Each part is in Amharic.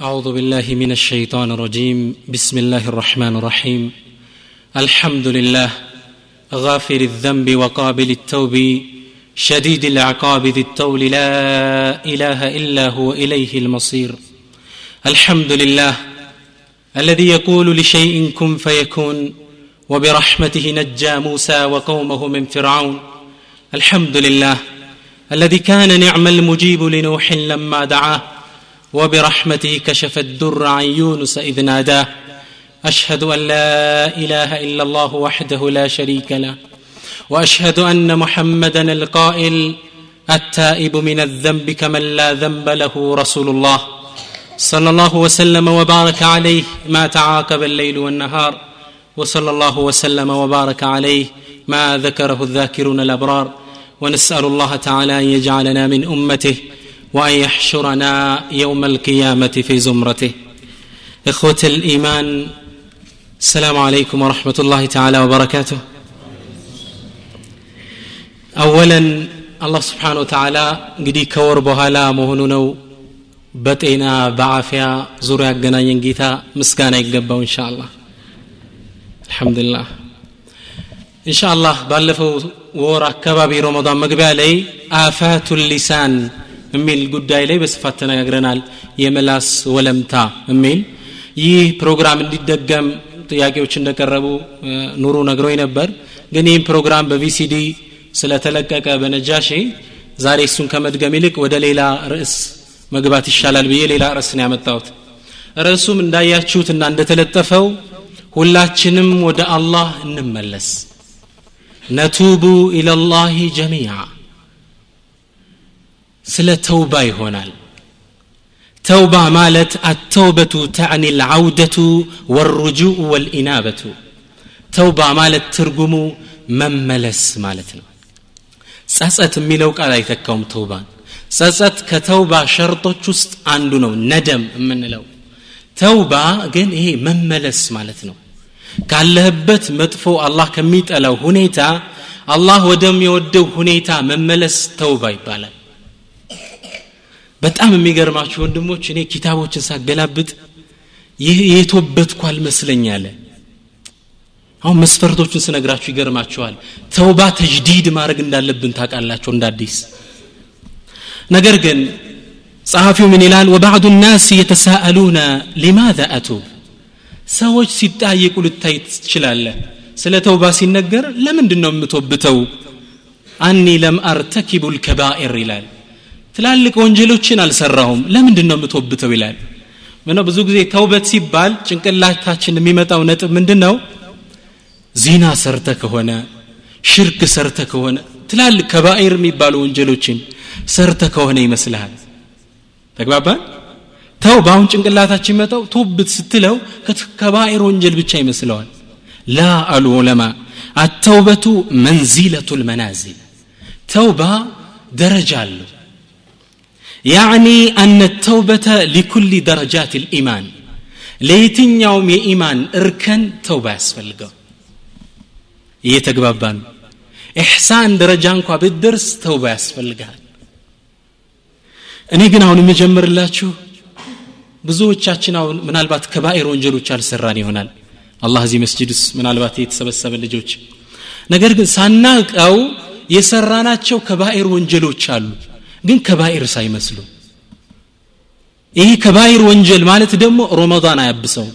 أعوذ بالله من الشيطان الرجيم. بسم الله الرحمن الرحيم. الحمد لله غافر الذنب وقابل التوب شديد العقاب ذي الطول لا إله إلا هو إليه المصير. الحمد لله الذي يقول لشيء كن فيكون وبرحمته نجى موسى وقومه من فرعون. الحمد لله الذي كان نعم المجيب لنوح لما دعاه وبرحمته كشف الدر عن يونس إذ ناداه. أشهد أن لا إله إلا الله وحده لا شريك له. وأشهد أن محمدا القائل التائب من الذنب كمن لا ذنب له رسول الله. صلى الله وسلم وبارك عليه ما تعاقب الليل والنهار. وصلى الله وسلم وبارك عليه ما ذكره الذاكرون الأبرار. ونسأل الله تعالى أن يجعلنا من أمته. وأن يحشرنا يوم القيامة في زمرته إخوة الإيمان السلام عليكم ورحمة الله تعالى وبركاته أولا الله سبحانه وتعالى እንግዲህ ከወር በኋላ መሆኑ ነው በጤና በአፊያ ዙሪያ ያገናኘን ጌታ ምስጋና ይገባው እንሻ አላህ አልሐምዱሊላህ እንሻ አላህ ባለፈው ወር አካባቢ ረመዳን መግቢያ ላይ አፋቱ ሊሳን የሚል ጉዳይ ላይ በስፋት ተነጋግረናል። የመላስ ወለምታ የሚል ይህ ፕሮግራም እንዲደገም ጥያቄዎች እንደቀረቡ ኑሩ ነግሮኝ ነበር። ግን ይህም ፕሮግራም በቪሲዲ ስለተለቀቀ በነጃሼ ዛሬ እሱን ከመድገም ይልቅ ወደ ሌላ ርዕስ መግባት ይሻላል ብዬ ሌላ ርዕስ ነው ያመጣሁት። ርዕሱም እንዳያችሁትና እንደተለጠፈው ሁላችንም ወደ አላህ እንመለስ። ነቱቡ ኢለላሂ ጀሚዓ ስለ ተውባ ይሆናል። ተውባ ማለት አተውበቱ ተዕኒ ልዓውደቱ ወሩጁኡ ወልኢናበቱ። ተውባ ማለት ትርጉሙ መመለስ ማለት ነው። ጸጸት የሚለው ቃል አይተካውም ተውባን። ጸጸት ከተውባ ሸርጦች ውስጥ አንዱ ነው ነደም የምንለው። ተውባ ግን ይሄ መመለስ ማለት ነው። ካለህበት መጥፎ አላህ ከሚጠላው ሁኔታ አላህ ወደሚወደው ሁኔታ መመለስ ተውባ ይባላል በጣም የሚገርማችሁ ወንድሞች እኔ ኪታቦችን ሳገላብጥ ይህ የተወበትኩ አልመስለኝ አለ። አሁን መስፈርቶቹን ስነግራችሁ ይገርማችኋል። ተውባ ተጅዲድ ማድረግ እንዳለብን ታውቃላችሁ እንደ ነገር ግን ጸሐፊው ምን ይላል? ወባዕዱ ናስ የተሳአሉነ ሊማذا አቱብ? ሰዎች ሲጣየቁ ልታይ ትችላለህ። ስለ ተውባ ሲነገር ለምንድን ነው የምትወብተው? አኒ ለም አርተኪቡ ልከባኢር ይላል ትላልቅ ወንጀሎችን አልሰራሁም። ለምንድን ነው የምትወብተው? ይላል። ምነው ብዙ ጊዜ ተውበት ሲባል ጭንቅላታችን የሚመጣው ነጥብ ምንድን ነው ዚና ሰርተ ከሆነ ሽርክ ሰርተ ከሆነ ትላልቅ ከባኢር የሚባሉ ወንጀሎችን ሰርተ ከሆነ ይመስልሃል። ተግባባን? ተውባውን ጭንቅላታችን መጣው ቶብት ስትለው ከባኢር ወንጀል ብቻ ይመስለዋል። ላ አሉ ዑለማ አተውበቱ መንዚለቱ ልመናዚል ተውባ ደረጃ አለው ያዕኒ አነ ተውበተ ሊኩል ደረጃት ልኢማን ለየትኛውም የኢማን እርከን ተውባ ያስፈልገው? እየተግባባ ነው። ኢሕሳን ደረጃ እንኳ ብትደርስ ተውባ ያስፈልጋል። እኔ ግን አሁን የምጀምርላችሁ ብዙዎቻችን አሁን ምናልባት ከባኤር ወንጀሎች አልሰራን ይሆናል። አላህ እዚህ መስጅድ ውስጥ ምናልባት የተሰበሰበ ልጆች። ነገር ግን ሳናውቀው የሰራናቸው ከባኤር ወንጀሎች አሉ። ግን ከባኢር ሳይመስሉ። ይህ ከባኢር ወንጀል ማለት ደግሞ ሮመዳን አያብሰው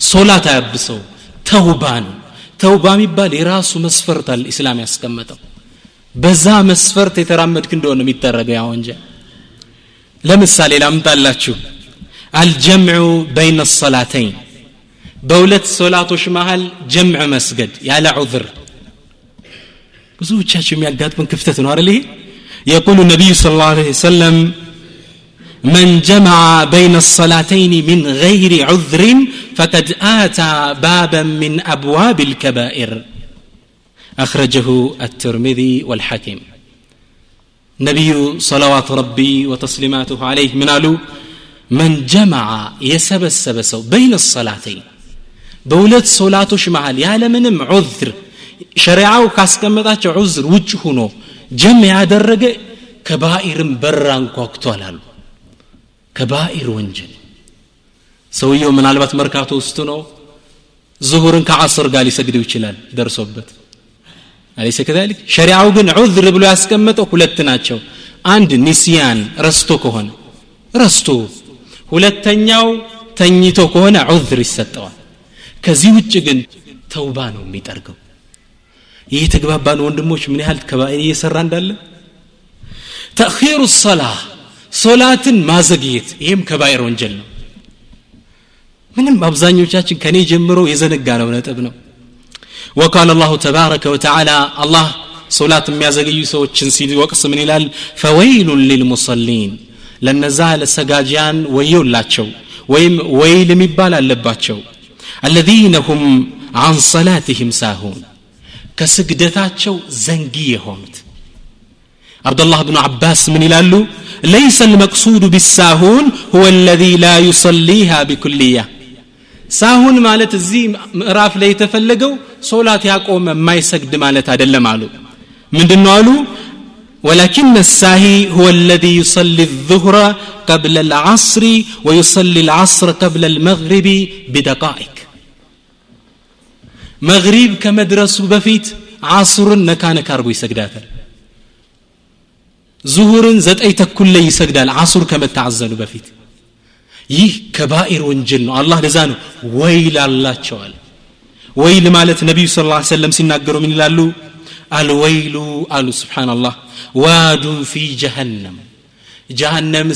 ሶላት አያብሰው ተውባ ነው። ተውባ የሚባል የራሱ መስፈርት አለ ኢስላም ያስቀመጠው። በዛ መስፈርት የተራመድክ እንደሆነ የሚደረገው ያ ወንጀል። ለምሳሌ ላምጣላችሁ። አልጀምዑ በይነ ሰላተይን በሁለት ሶላቶች መሃል ጀምዕ መስገድ ያለ ዑذር ብዙዎቻቸው የሚያጋጥመን ክፍተት ነው አይደል ይሄ يقول النبي صلى الله عليه وسلم من جمع بين الصلاتين من غير عذر فقد آتى بابا من أبواب الكبائر. أخرجه الترمذي والحكيم نبي صلوات ربي وتسليماته عليه من ألو من جمع يسب سو بين الصلاتين. በሁለት صلاته شمعال يا ዑዝር عذر شريعه كاسكمتات عذر وجهنه ጀም ያደረገ ከባኢርን በራ አንኳኩቷል አሉ። ከባኢር ወንጀል። ሰውየው ምናልባት መርካቶ ውስጥ ነው። ዙሁርን ከዓስር ጋር ሊሰግደው ይችላል ደርሶበት። አለይሰ ከዛሊክ? ሸሪዓው ግን ዑዝር ብሎ ያስቀመጠው ሁለት ናቸው። አንድ ኒስያን ረስቶ ከሆነ ረስቶ ሁለተኛው ተኝቶ ከሆነ ዑዝር ይሰጠዋል። ከዚህ ውጭ ግን ተውባ ነው የሚጠርገው ይህ የተግባባን ወንድሞች ምን ያህል ከባይር እየሰራ እንዳለ ተእኺሩ ሰላ ሶላትን ማዘግየት ይህም ከባይር ወንጀል ነው ምንም አብዛኞቻችን ከኔ ጀምሮ የዘነጋ ነው ነጥብ ነው وقال الله تبارك وتعالى الله صلاة የሚያዘገዩ ሰዎችን ሲወቅስ ምን ይላል ፈወይሉ ሊልሙሰሊን ለነዛ ለሰጋጃን ወየውላቸው ወይም ወይል የሚባል አለባቸው الذين هم عن صلاتهم ساهون ከስግደታቸው ዘንጊ የሆኑት አብዱላህ ብኑ አባስ ምን ይላሉ ليس المقصود بالساهون هو الذي لا يصليها بكليه ሳሁን ማለት እዚህ ምዕራፍ ላይ የተፈለገው ሶላት ያቆመ የማይሰግድ ማለት አይደለም አሉ ምንድን ነው አሉ ولكن الساهي هو الذي يصلي الظهر قبل العصر ويصلي العصر قبل المغرب بدقائق መግሪብ ከመድረሱ በፊት አስሩን ነካ ነካ አርጎ ይሰግዳታል ዙሁርን ዘጠኝ ተኩል ላይ ይሰግዳል አሱር ከመታዘኑ በፊት ይህ ከባኢር ወንጀል ነው አላህ ለዛ ነው ወይል አላቸዋል ወይል ማለት ነቢዩ ስ ላ ሰለም ሲናገሩ ምን ይላሉ አልወይሉ አሉ ስብናላህ ዋዱን ፊ ጀሃነም ጀሃነም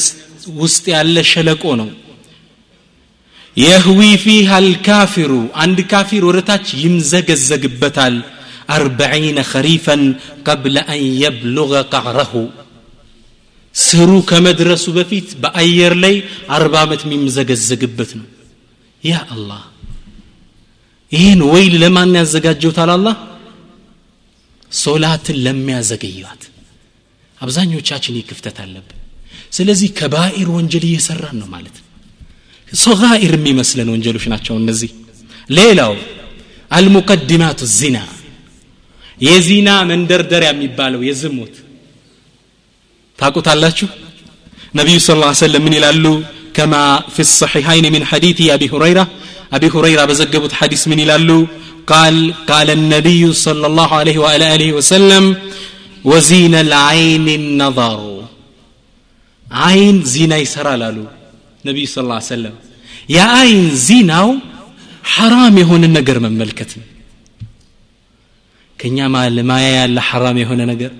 ውስጥ ያለ ሸለቆ ነው የህዊ ፊሃ አልካፊሩ አንድ ካፊር ወደታች ይምዘገዘግበታል። አርበዒነ ኸሪፈን ቀብለ አን የብሉغ ቀዕረሁ። ስሩ ከመድረሱ በፊት በአየር ላይ አርባ ዓመት የሚመዘገዘግበት ነው። ያ አላህ! ይህን ወይል ለማን ያዘጋጀውታል አላህ? ሶላትን ለሚያዘገዩት አብዛኞቻችን ይህ ክፍተት አለብን። ስለዚህ ከባኢር ወንጀል እየሰራን ነው ማለት ነው صغائر مي مسلا ونجلو شناتشو النزي. ليلو المقدمات الزنا يا زنا من در در يا ميبالو يزموت تاكو تالاتشو نبي صلى الله عليه وسلم من يلالو كما في الصحيحين من حديث أبي هريرة أبي هريرة بزقبت حديث من يلالو قال قال النبي صلى الله عليه وآله وسلم وزين العين النظر عين زينة يسرى لالو ነቢዩ ስ ላ ሰለም የአይን ዚናው ሐራም የሆነ ነገር መመልከት ነው። ከእኛ ማያ ያለ ሐራም የሆነ ነገር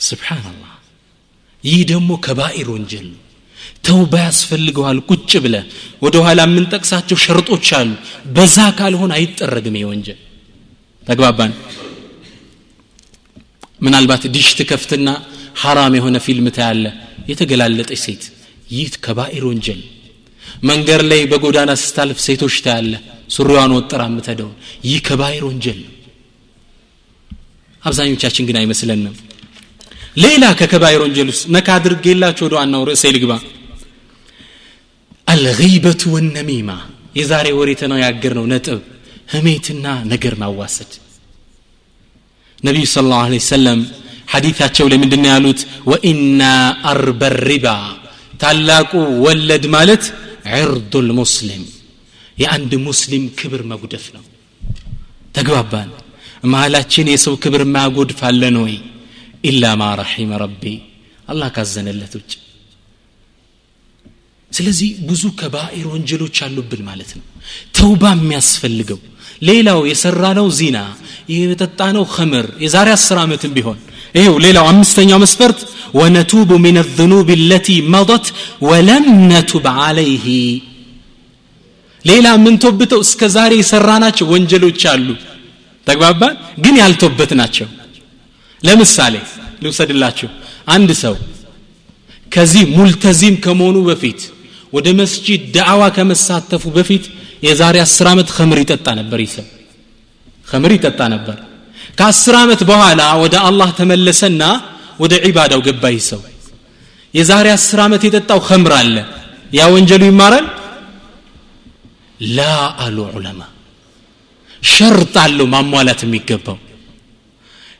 سبحان الله ይህ ደግሞ كبائر ወንጀል ነው። ተውባ ያስፈልገዋል ቁጭ ብለ ወደ ኋላ የምንጠቅሳቸው ሸርጦች አሉ። በዛ ካልሆን አይጠረግም ይህ ወንጀል። ተግባባን? ምናልባት ዲሽ ትከፍትና ሐራም የሆነ ፊልም ታያለ የተገላለጠች ሴት ይህ كبائر ወንጀል። መንገድ ላይ በጎዳና ስታልፍ ሴቶች ታያለ ሱሪዋን ወጥራ የምትሄደውን። ይህ كبائر ወንጀል ነው። አብዛኞቻችን ግን አይመስለንም። ሌላ ከከባይር ወንጀል ውስጥ ነካ አድርጌላችሁ ወደ ዋናው ርዕሴ ልግባ። አልገይበቱ ወነሚማ። የዛሬ ወሬ ተነጋገር ነው ነጥብ ህሜትና ነገር ማዋሰድ። ነቢዩ ስለ ላሁ ሰለም ሐዲታቸው ላይ ምንድን ያሉት? ወኢና አርበ ሪባ ታላቁ ወለድ ማለት ዕርዱ ልሙስሊም የአንድ ሙስሊም ክብር መጉደፍ ነው። ተግባባን። መሀላችን የሰው ክብር ማያጎድፍ አለን ወይ? ኢላ ማ ረሒመ ረቢ። አላህ ካዘነለት ውጭ። ስለዚህ ብዙ ከባኢር ወንጀሎች አሉብን ማለት ነው። ተውባ የሚያስፈልገው ሌላው የሰራ ነው ዚና የጠጣ ነው ኸምር የዛሬ አስር ዓመትም ቢሆን ይሄው ሌላው አምስተኛው መስፈርት ወነቱቡ ምን الذنوب التي مضت ولم نتب عليه ሌላ የምንቶብተው እስከ ዛሬ የሰራናቸው ወንጀሎች አሉ ተግባባን ግን ያልቶበት ናቸው ለምሳሌ ልውሰድላችሁ አንድ ሰው ከዚህ ሙልተዚም ከመሆኑ በፊት ወደ መስጂድ ዳዕዋ ከመሳተፉ በፊት የዛሬ አስር ዓመት ከምር ይጠጣ ነበር ይሰው ከምር ይጠጣ ነበር ከአስር ዓመት በኋላ ወደ አላህ ተመለሰና ወደ ዒባዳው ገባ ይሰው የዛሬ አስር ዓመት የጠጣው ከምር አለ። ያ ወንጀሉ ይማራል? ላ አሉ ዑለማ። ሸርጥ አለው ማሟላት የሚገባው።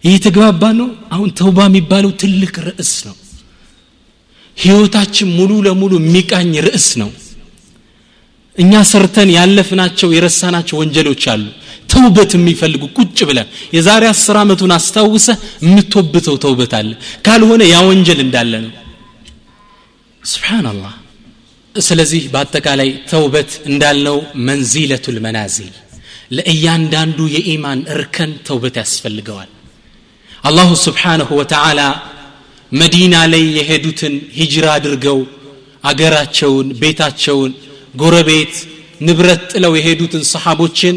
ይህ የተግባባ ነው? አሁን ተውባ የሚባለው ትልቅ ርዕስ ነው። ህይወታችን ሙሉ ለሙሉ የሚቃኝ ርዕስ ነው። እኛ ሰርተን ያለፍናቸው የረሳናቸው ወንጀሎች አሉ ተውበት የሚፈልጉ ቁጭ ብለን የዛሬ አስር ዓመቱን አስታውሰ የምትወብተው ተውበት አለ። ካልሆነ ያ ወንጀል እንዳለ ነው። ስብሓናላህ ስለዚህ በአጠቃላይ ተውበት እንዳልነው መንዚለቱል መናዚል ለእያንዳንዱ የኢማን እርከን ተውበት ያስፈልገዋል። አላሁ ስብሓንሁ ወተዓላ መዲና ላይ የሄዱትን ሂጅራ አድርገው አገራቸውን ቤታቸውን ጎረቤት ንብረት ጥለው የሄዱትን ሰሓቦችን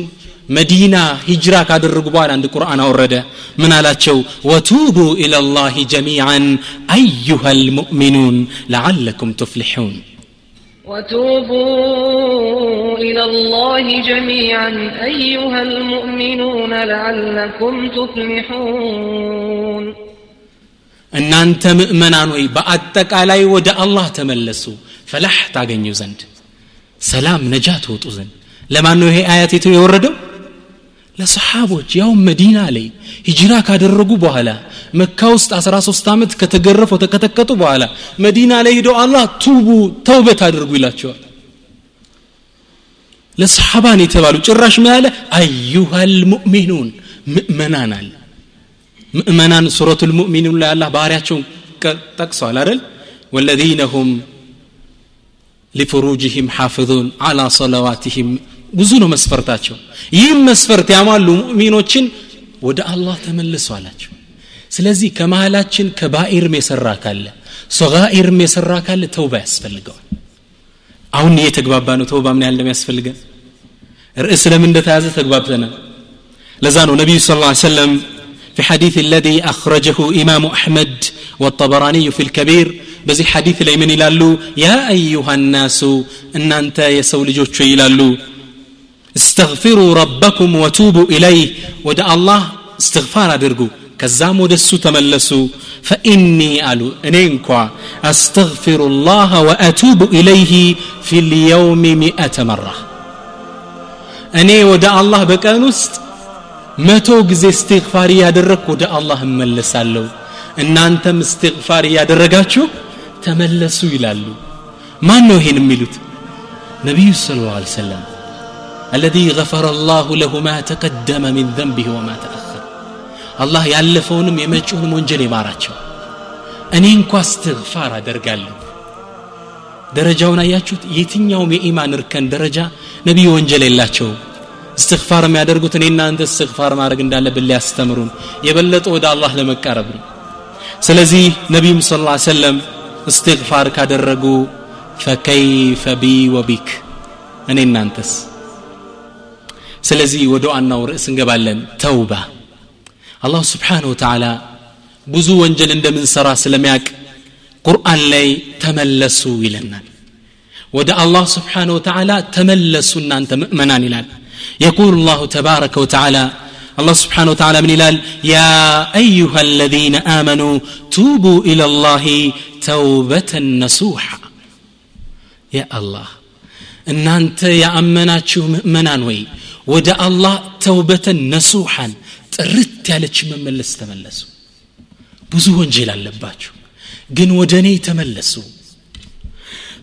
መዲና ሂጅራ ካደረጉ በኋላ አንድ ቁርአን አወረደ ምን አላቸው ወቱቡ ኢላላህ ጀሚዓን አዩሃ ልሙእሚኑን ለዓለኩም ትፍሊሑን وتوبوا إلى الله جميعا أيها المؤمنون لعلكم تفلحون እናንተ ምእመናን ወይ በአጠቃላይ ወደ አላህ ተመለሱ ፈላህ ታገኙ ዘንድ ሰላም ነጃ ትወጡ ዘንድ ለማን ነው ይሄ አያት የቱ የወረደው ለሰሓቦች ያው መዲና ላይ ሂጅራ ካደረጉ በኋላ መካ ውስጥ 13 ዓመት ከተገረፈው ተቀጠቀጡ በኋላ መዲና ላይ ሄደው አላህ ቱቡ ተውበት አድርጉ ይላቸዋል ለሰሓባን የተባሉ ጭራሽ ምን አለ አዩሃል ሙእሚኑን ምእመናን አለ ምእመናን ሱረቱ ልሙእሚኑን ላይ አላህ ባህሪያቸውን ጠቅሰዋል አይደል ወለዚነ ሁም ሊፍሩጅህም ሓፍዙን አላ ሰለዋትህም ብዙ ነው መስፈርታቸው ይህም መስፈርት ያሟሉ ሙእሚኖችን ወደ አላህ ተመልሱ አላቸው ስለዚህ ከመሃላችን ከባኢርም የሰራ ካለ ሰጋኢርም የሰራ ካለ ተውባ ያስፈልገዋል አሁን እየተግባባ ነው ተውባ ምን ያህል እንደሚያስፈልገን ርዕስ ለምን እንደተያዘ ተግባብተናል ለዛ ነው ነቢዩ ስ ላ ሰለም في حديث الذي أخرجه إمام أحمد والطبراني في الكبير بزي حديث ليمن يلالو يا أيها الناس إن أنت يسول جوتش يلالو استغفروا ربكم وتوبوا إليه ودع الله استغفار أدرقوا كزام ودسو تملسوا فإني ألو إنكوا أستغفر الله وأتوب إليه في اليوم مئة مرة أني ودع الله بكان وست መቶ ጊዜ እስትግፋር እያደረግኩ ወደ አላህ እመለሳለሁ እናንተም እስትግፋር እያደረጋችሁ ተመለሱ ይላሉ ማን ነው ይሄን የሚሉት ነቢዩ ስለ ላ ሰለም الذي غفر الله له ما تقدم من ذنبه وما تأخر الله ያለፈውንም የመጪውንም ወንጀል ይማራቸው እኔ እንኳ እስትግፋር አደርጋለሁ ደረጃውን አያችሁት የትኛውም የኢማን እርከን ደረጃ ነቢዩ ወንጀል የላቸውም እስትግፋር የሚያደርጉት እኔ እናንተ እስትግፋር ማድረግ እንዳለብን ሊያስተምሩን የበለጠ ወደ አላህ ለመቃረብ ነው ስለዚህ ነቢዩም ስ ላ ሰለም እስትግፋር ካደረጉ ፈከይፈ ቢ ወቢክ እኔ እናንተስ ስለዚህ ወደ ዋናው ርዕስ እንገባለን ተውባ አላሁ ስብሓን ወተዓላ ብዙ ወንጀል እንደምንሰራ ስለሚያቅ ቁርአን ላይ ተመለሱ ይለናል ወደ አላህ ስብሓን ወተዓላ ተመለሱ እናንተ ምእመናን ይላል يقول الله تبارك وتعالى الله سبحانه وتعالى من إلال يا أيها الذين آمنوا توبوا إلى الله توبة نصوحا يا الله إن أنت يا أمناتشو ወደ አላህ ተውበተን ነሱሐን ጥርት ያለች መመለስ ተመለሱ ብዙ ወንጀል አለባችሁ ግን ወደ እኔ ተመለሱ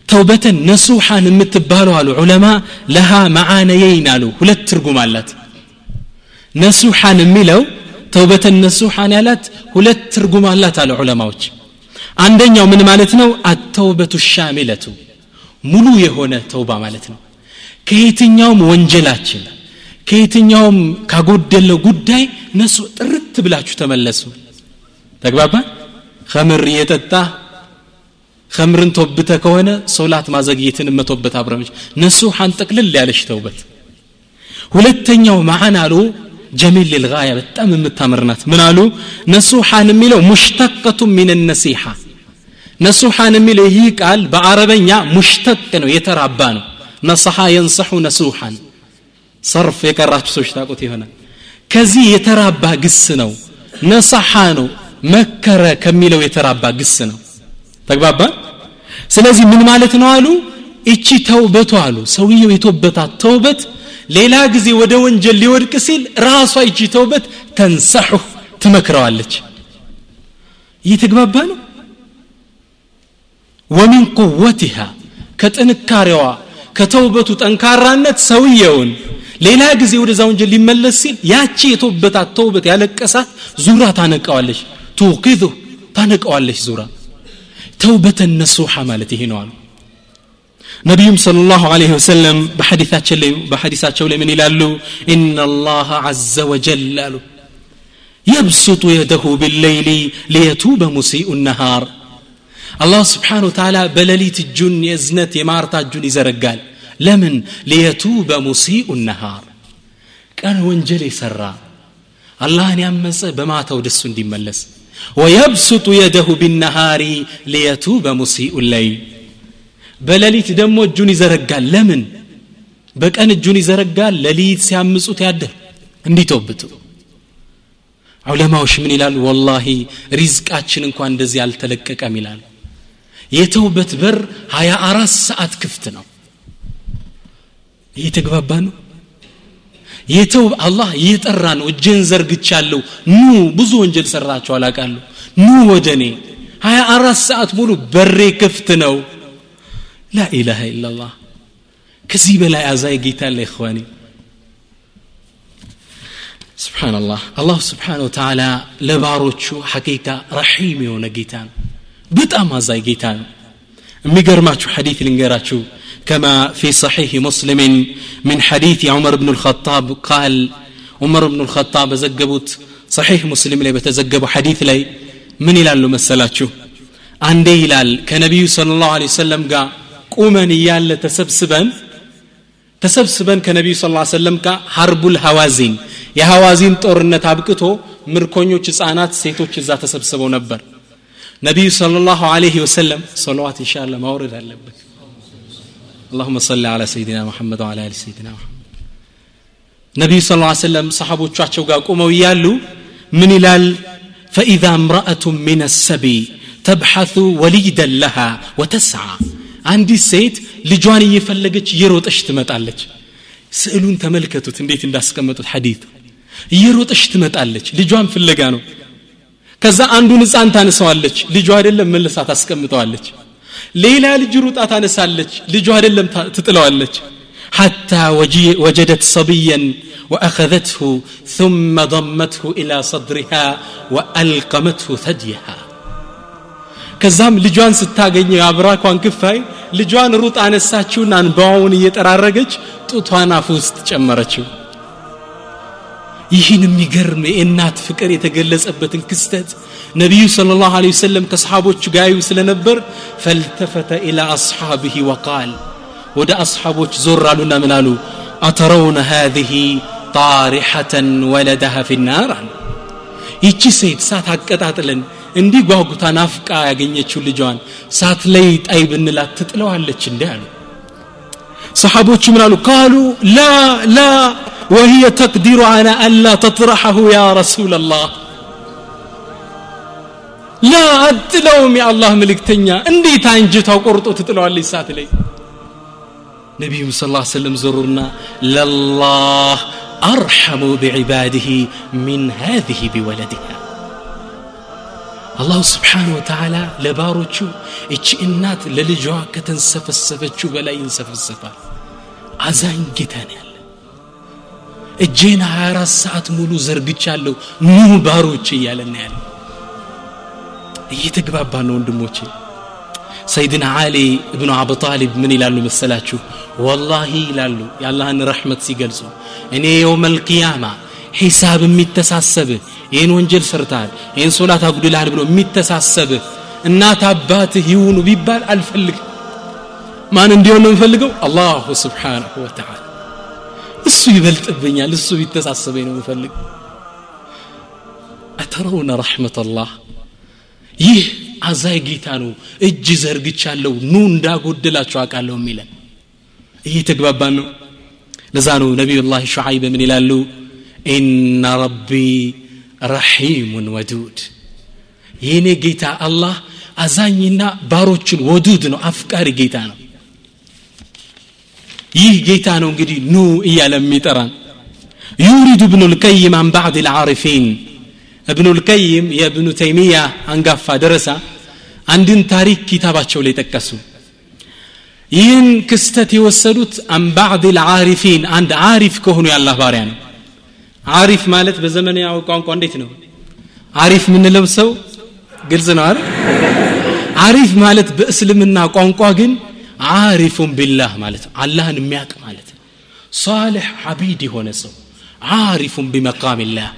ተውበተን ነሱሐን የምትባለው አሉ ዑለማ ለሃ መዓነየይን አሉ ሁለት ትርጉም አላት ነሱሐን የሚለው ተውበተን ነሱሐን ያላት ሁለት ትርጉም አላት አለ ዑለማዎች አንደኛው ምን ማለት ነው አተውበቱ ሻሚለቱ ሙሉ የሆነ ተውባ ማለት ነው ከየትኛውም ወንጀላችን ከየትኛውም ካጎደለው ጉዳይ ነሱ ጥርት ብላችሁ ተመለሱ። ተግባባ? ከምር እየጠጣ ከምርን ተወብተ ከሆነ ሶላት ማዘግየትን መቶበት አብረመች። ነሱሐን ጠቅልል ያለሽ ተውበት። ሁለተኛው ማዓን አሉ ጀሚል ልልጋያ በጣም የምታምርናት ምን አሉ? ነሱሐን የሚለው ሙሽተቀቱ ሚን ነሲሐ ነሱሐን የሚለው ይህ ቃል በአረበኛ ሙሽተቅ ነው የተራባ ነው። ነሰሐ የንሰሑ ነሱሐን ሰርፍ የቀራችሁ ሰዎች ታቁት ይሆናል። ከዚህ የተራባ ግስ ነው። ነሰሐ ነው። መከረ ከሚለው የተራባ ግስ ነው። ተግባባ? ስለዚህ ምን ማለት ነው አሉ? እቺ ተውበቱ አሉ። ሰውየው የተውበታት ተውበት ሌላ ጊዜ ወደ ወንጀል ሊወድቅ ሲል ራሷ እቺ ተውበት ተንሰሑ ትመክረዋለች። እየተግባባ ነው? ወሚን ቁወትሃ ከጥንካሬዋ ከተውበቱ ጠንካራነት ሰውየውን ሌላ ጊዜ ወደዛ ወንጀል ሊመለስ ሲል ያቺ የተወበታት ተውበት ያለቀሳት ዙራ ታነቀዋለች ቱቂዙ ታነቀዋለች ዙራ ተውበተ ነሱሓ ማለት ይሄ ነው አሉ ነቢዩም صለ ላሁ ለህ ወሰለም በሐዲሳቸው ላይ ምን ይላሉ እና ላህ ዘ ወጀል አሉ يبسط يده بالليل ليتوب مسيء النهار الله سبحانه وتعالى بلليت الجن يزنت يمارتا الجن يزرقال ለምን? ሊየቱበ ሙሲኡ ነሃር። ቀን ወንጀል የሠራ አላህን ያመፀ በማታው ደሱ እንዲመለስ። ወየብሱጡ የደሁ ቢነሃሪ ሊየቱበ ሙሲኡ ለይል። በሌሊት ደግሞ እጁን ይዘረጋል። ለምን? በቀን እጁን ይዘረጋል። ለሊት ሲያምጹት ያደር እንዲተውብጡ ዑለማዎች ምን ይላሉ? ወላሂ ሪዝቃችን እንኳን እንደዚህ አልተለቀቀም ይላሉ። የተውበት በር 24 ሰዓት ክፍት ነው። ይህ ተግባባ ነው? የተው አላህ እየጠራ ነው። እጄን ዘርግቻለሁ። ኑ ብዙ ወንጀል ሰራቸው አላቃለሁ ኑ ወደ እኔ። 24 ሰዓት ሙሉ በሬ ክፍት ነው። ላኢላሃ ኢላላህ ከዚህ በላይ አዛይ ጌታ አለ ይኸዋኔ ስብሓንላህ አላሁ ስብሓን ወተዓላ ለባሮቹ ሐቂቃ ረሒም የሆነ ጌታ ነው። በጣም አዛይ ጌታ ነው። የሚገርማችሁ ሐዲት ልንገራችሁ كما في صحيح مسلم من حديث عمر بن الخطاب قال عمر بن الخطاب زقبت صحيح مسلم لي بتزقبوا حديث لي من ይላሉ መሰላችሁ አንዴ ይላል ከነቢዩ صلى الله عليه وسلم ጋር ቁመን እያለ ተሰብስበን ተሰብስበን ከነቢዩ ስ ሰለም ጋር ሀርቡል ሐዋዚን የሐዋዚን ጦርነት አብቅቶ ምርኮኞች ህፃናት ሴቶች እዛ ተሰብስበው ነበር ነቢዩ صلى الله عليه وسلم صلوات إن شاء الله ማውረድ አለበት اللهم صل على سيدنا محمد وعلى ال سيدنا محمد ነቢዩ ስ ሰለም ሰሓቦቻቸው ጋር ቁመው እያሉ ምን ይላል فإذا امرأة من السبي تبحث وليدا لها وتسعى አንዲት ሴት ልጇን እየፈለገች እየሮጠች ትመጣለች ስዕሉን ተመልከቱት እንዴት እንዳስቀመጡት ሐዲት እየሮጠች ትመጣለች ልጇን ፍለጋ ነው ከዛ አንዱን ህፃን ታነሳዋለች ልጇ አይደለም መልሳ ታስቀምጠዋለች ሌላ ልጅ ሩጣ ታነሳለች ልጇ አይደለም ትጥለዋለች حتى وجدت صبيا وأخذته ثم ضمته إلى صدرها وألقمته ثديها ከዛም ልጇን ስታገኘ የአብራኳን ክፋይ ልጇን ሩጥ አነሳችውና እንባውን እየጠራረገች ጡቷን አፍ ውስጥ ጨመረችው ይህን የሚገርም የእናት ፍቅር የተገለጸበትን ክስተት ነቢዩ صለ ላሁ ለ ወሰለም ከአስሓቦቹ ጋዩ ስለነበር ፈልተፈተ ኢላ አስሓብህ ወቃል ወደ አስሓቦች ዞር አሉና ምን አሉ አተረውነ ሃذህ ጣሪሐተን ወለደሃ ፊናር አሉ ይቺ ሴት ሳት አቀጣጥለን እንዲህ ጓጉታ ናፍቃ ያገኘችው ልጇን ሳት ላይ ጣይ ብንላት ትጥለዋለች እንዲህ አሉ ሰሓቦቹ ምን አሉ ካሉ ላ ላ وهي تقدر على ألا تطرحه يا رسول الله لا أتلوم يا الله ملك تنيا اندي تانجتا وقرطو تطلع لي سات لي نبي صلى الله عليه وسلم زرنا لله أرحم بعباده من هذه بولدها አላሁ ስብሓን ወተዓላ ለባሮቹ እቺ እናት ለልጇ ከተንሰፈሰፈችው በላይ ይንሰፈሰፋል አዛኝ ጌታ ነው ያለ እጄን 24 ሰዓት ሙሉ ዘርግቻለሁ ኑ ባሮች እያለን ያለ እየተግባባ ነው ወንድሞቼ ሰይድና አሊ እብኑ አቡ ጣሊብ ምን ይላሉ መሰላችሁ ወላሂ ይላሉ የአላህን ረሕመት ሲገልጹ እኔ የውመ ልቅያማ ሒሳብ የሚተሳሰብህ ይህን ወንጀል ሰርተሃል ይህን ሶላት አጉድልሃል ብሎ የሚተሳሰብህ እናት አባትህ ይሁኑ ቢባል አልፈልግ ማን እንዲሆን ነው የምፈልገው አላሁ ስብሓንሁ ወተዓላ እሱ ይበልጥብኛል እሱ ቢተሳሰበኝ ነው የምፈልግ። አተረውነ ረሕመተላህ። ይህ አዛይ ጌታ ነው እጅ ዘርግቻለሁ ኑ እንዳጎደላችሁ አውቃለሁ የሚለን። እየተግባባን ነው። ለዛ ነው ነቢዩላህ ሸዓይብ ምን ይላሉ? ኢነ ረቢ ረሒሙን ወዱድ። የእኔ ጌታ አላህ አዛኝና ባሮችን ወዱድ ነው አፍቃሪ ጌታ ነው ይህ ጌታ ነው እንግዲህ ኑ እያለ የሚጠራን። ዩሪዱ እብኑ ልቀይም አን ባዕድ ልዓሪፊን። እብኑ ልቀይም የእብኑ ተይሚያ አንጋፋ ደረሳ አንድን ታሪክ ኪታባቸው ላይ ጠቀሱ። ይህን ክስተት የወሰዱት አን ባዕድ ልዓሪፊን አንድ አሪፍ ከሆኑ የአላህ ባሪያ ነው። አሪፍ ማለት በዘመናዊ ቋንቋ እንዴት ነው? አሪፍ የምንለው ሰው ግልጽ ነው አይደል? አሪፍ ማለት በእስልምና ቋንቋ ግን አሪፉን ቢላህ ማለት ነው አላህን የሚያውቅ ማለት ነው ሳልሕ ዐቢድ የሆነ ሰው አሪፉን ቢመቃሚላህ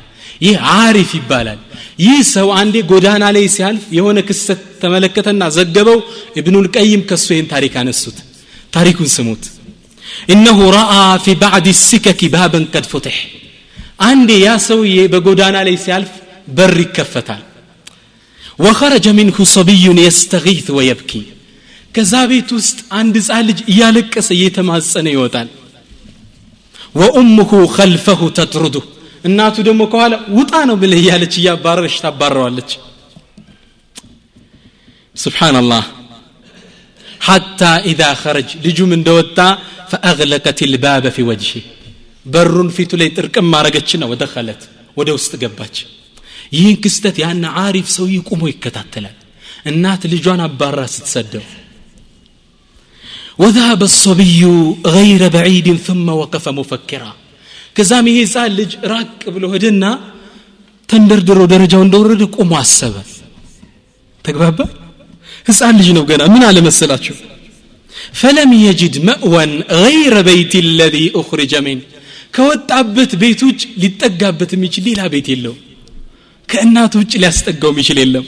ይህ አሪፍ ይባላል ይህ ሰው አንዴ ጎዳና ላይ ሲያልፍ የሆነ ክስተት ተመለከተና ዘገበው እብኑል ቀይም ከሱ ይህን ታሪክ አነሱት ታሪኩን ስሙት እነሁ ረአ ፊ ባዕድ ሲከኪ ባበን ቀድ ፉትሕ አንዴ ያ ሰውዬ በጎዳና ላይ ሲያልፍ በር ይከፈታል ወኸረጀ ሚንሁ ሰቢዩን የስተጊት ወየብኪ ከዛ ቤት ውስጥ አንድ ህፃን ልጅ እያለቀሰ እየተማጸነ ይወጣል ወኡሙሁ ከልፈሁ ተጥሩዱ እናቱ ደግሞ ከኋላ ውጣ ነው ብልህ እያለች እያባረረች ታባረዋለች ስብሓንላህ ሐታ ኢዛ ኸረጅ ልጁም እንደወጣ ፈአግለቀት ልባበ ፊ ወጅሂ በሩን ፊቱ ላይ ጥርቅም ማረገችና ወደኸለት ወደ ውስጥ ገባች ይህን ክስተት ያን አሪፍ ሰውዬ ቁሞ ይከታተላል እናት ልጇን አባራ ስትሰደው وذهب الصبي غير بعيد ثم وقف مفكرا ከዛም ይሄ ህፃን ልጅ ራቅ ብሎ ሄደና ተንደርድሮ ደረጃው እንደወረደ ቆሞ አሰበ ተግባባ ህፃን ልጅ ነው ገና ምን አለመሰላችሁ ፈለም የጅድ መእወን ገይረ በይት ለዚ ኡኽሪጀ ሚን ከወጣበት ቤት ውጭ ሊጠጋበት የሚችል ሌላ ቤት የለው ከእናቱ ውጭ ሊያስጠጋው የሚችል የለም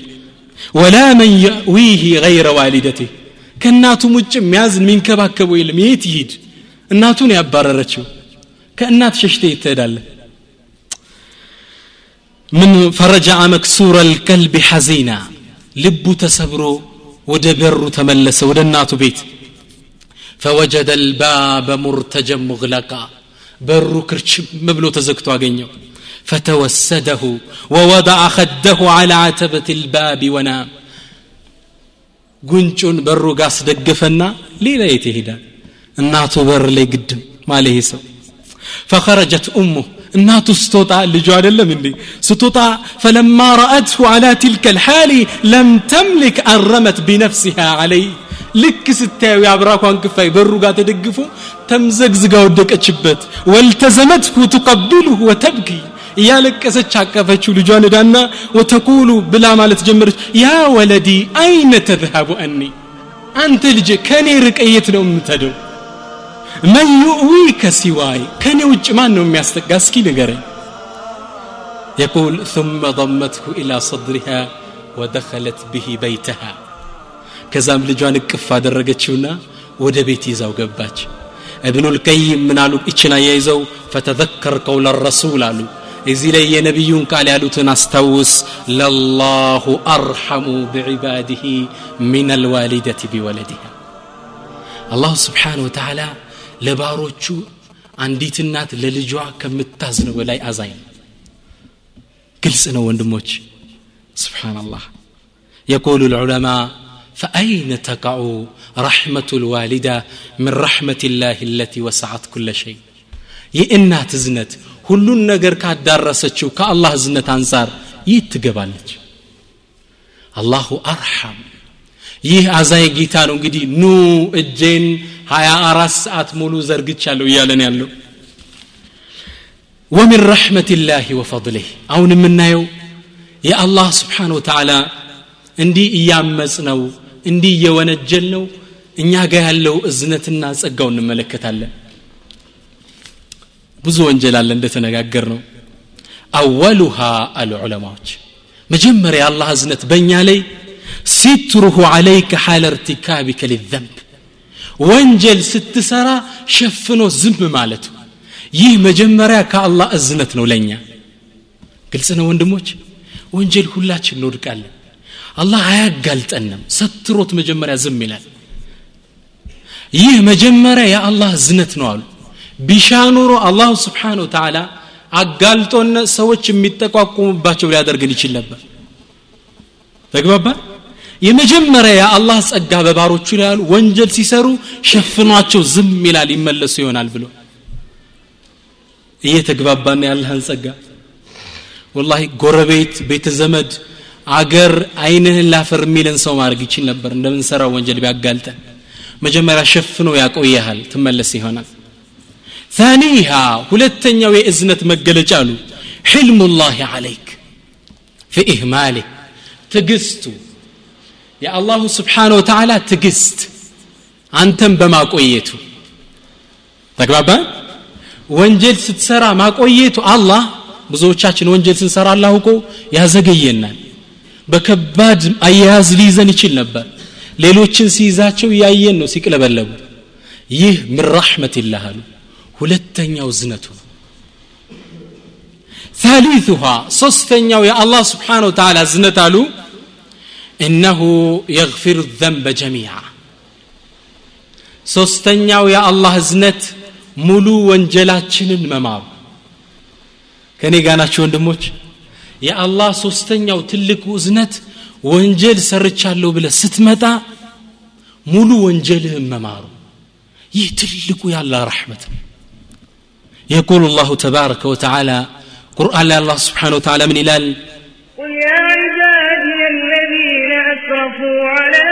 ወላ መን የዊህ ገይረ ዋሊደቴ ከእናቱም ውጭ የሚያዝን የሚንከባከበው የለም የት ይሂድ እናቱን ያባረረችው ከእናት ሸሽተ ይትሄዳለ ምን ፈረጃ መክሱረ ልከልቢ ሐዚና ልቡ ተሰብሮ ወደ በሩ ተመለሰ ወደ እናቱ ቤት ፈወጀደ ልባበ ሙርተጀን ሙግለቃ በሩ ክርችም ብሎ ተዘግቶ አገኘው فتوسده ووضع خده على عتبة الباب ونام ጉንጩን በሩ ጋር አስደገፈና ሌላ የት ይሄዳል እናቱ በር ላይ ግድም ማለ ይሄ ሰው ፈኸረጀት እሙህ እናቱ ስትወጣ ልጁ አይደለም እንዴ ስትወጣ ፈለማ ረአትሁ አላ ትልከ ልሓሊ ለም ተምልክ አረመት ቢነፍሲሃ አለይ ልክ ስታዩ የአብራኳን ክፋይ በሩ ጋር ተደግፎ ተምዘግዝጋ ወደቀችበት ወልተዘመትሁ ትቀብልሁ ወተብኪ እያለቀሰች አቀፈችው ልጇን እዳና ወተቁሉ ብላ ማለት ጀመረች ያ ወለዲ አይነ ተዝሃቡ አኒ አንተ ልጅ ከእኔ ርቀ የት ነው የምትሄደው መን ዩእዊከ ሲዋይ ከእኔ ውጭ ማን ነው የሚያስጠጋ እስኪ ንገረኝ يقول ثم ضمته إلى صدرها ودخلت به بيتها ከዛም ልጇን እቅፍ አደረገችውና ወደ ቤት ይዛው ገባች እብኑ ልቀይም ምን አሉ እችን አያይዘው ፈተዘከር ቀውለ ረሱል አሉ እዚህ ላይ የነቢዩን ቃል ያሉትን አስታውስ ለላሁ አርሐሙ ብዕባድህ ምን አልዋሊደት ቢወለድሃ አላሁ ስብሓን ወተዓላ ለባሮቹ አንዲት እናት ለልጇ ከምታዝነው በላይ አዛኝ ነው ግልጽ ነው ወንድሞች ስብሓንላህ يقول العلماء فأين تقع رحمة الوالدة من رحمة الله التي وسعت كل شيء የእናት እዝነት ሁሉን ነገር ካዳረሰችው ከአላህ እዝነት አንጻር ይህ ትገባለች። አላሁ አርሐም። ይህ አዛኝ ጌታ ነው። እንግዲህ ኑ እጄን ሀያ አራት ሰዓት ሙሉ ዘርግቻለሁ እያለን ያለው። ወሚን ረሕመትላህ ወፈضልህ አሁን የምናየው የአላህ ስብሓን ወተዓላ እንዲህ እያመፅ ነው እንዲህ እየወነጀል ነው እኛ ጋር ያለው እዝነትና ጸጋው እንመለከታለን ብዙ ወንጀል አለ እንደተነጋገር ነው አወሉሃ አሉ ዑለማዎች መጀመሪያ የአላህ እዝነት በእኛ ላይ ሲትሩሁ ዓለይከ ሓለ እርቲካቢከ ሊዘንብ ወንጀል ስትሰራ ሸፍኖ ዝም ማለቱ። ይህ መጀመሪያ ከአላህ እዝነት ነው ለእኛ። ግልጽ ነው ወንድሞች? ወንጀል ሁላችን እንወድቃለን። አላህ አያጋልጠንም። ሰትሮት መጀመሪያ ዝም ይላል። ይህ መጀመሪያ የአላህ እዝነት ነው አሉ ቢሻ ኑሮ አላሁ ስብሓን ወተዓላ አጋልጦነ ሰዎች የሚጠቋቁሙባቸው ሊያደርግን ይችል ነበር። ተግባባ? የመጀመሪያ የአላህ ጸጋ በባሮቹ ላይ ያሉ ወንጀል ሲሰሩ ሸፍኗቸው ዝም ይላል ይመለሱ ይሆናል ብሎ። እየተግባባና ያለህን ጸጋ። ወላሂ ጎረቤት ቤተ ዘመድ አገር አይንህን ላፈር የሚልን ሰው ማድረግ ይችል ነበር። እንደምንሰራው ወንጀል ቢያጋልጠን። መጀመሪያ ሸፍኖ ያቆየሃል ትመለስ ይሆናል ثانيها ሁለተኛው የእዝነት መገለጫ አሉ حلم الله عليك في إهماله ትግስቱ የአላሁ ስብሓን ወተዓላ ትግስት አንተን በማቆየቱ ተግባባ ወንጀል ስትሰራ ማቆየቱ አላህ ብዙዎቻችን ወንጀል ስንሰራ አላህ እኮ ያዘገየናል በከባድ አያያዝ ሊይዘን ይችል ነበር ሌሎችን ሲይዛቸው እያየን ነው ሲቅለበለቡ ይህ ምን ረሕመት ይላህ አሉ ሁለተኛው ዝነቱ ነው ثالثها ሶስተኛው የአላህ ስብሓን ወተዓላ ዝነት አሉ إنه يغفر الذنب جميعا ሶስተኛው የአላህ እዝነት ሙሉ ወንጀላችንን መማሩ ከእኔ ጋር ናቸው ወንድሞች የአላህ ሶስተኛው ትልቁ እዝነት ወንጀል ሰርቻለሁ ብለ ስትመጣ ሙሉ ወንጀልህን መማሩ ይህ ትልቁ ያለ ረሕመት ነው يقول الله تبارك وتعالى قرآن الله سبحانه وتعالى من إلال. قل يا عبادي الذين أسرفوا على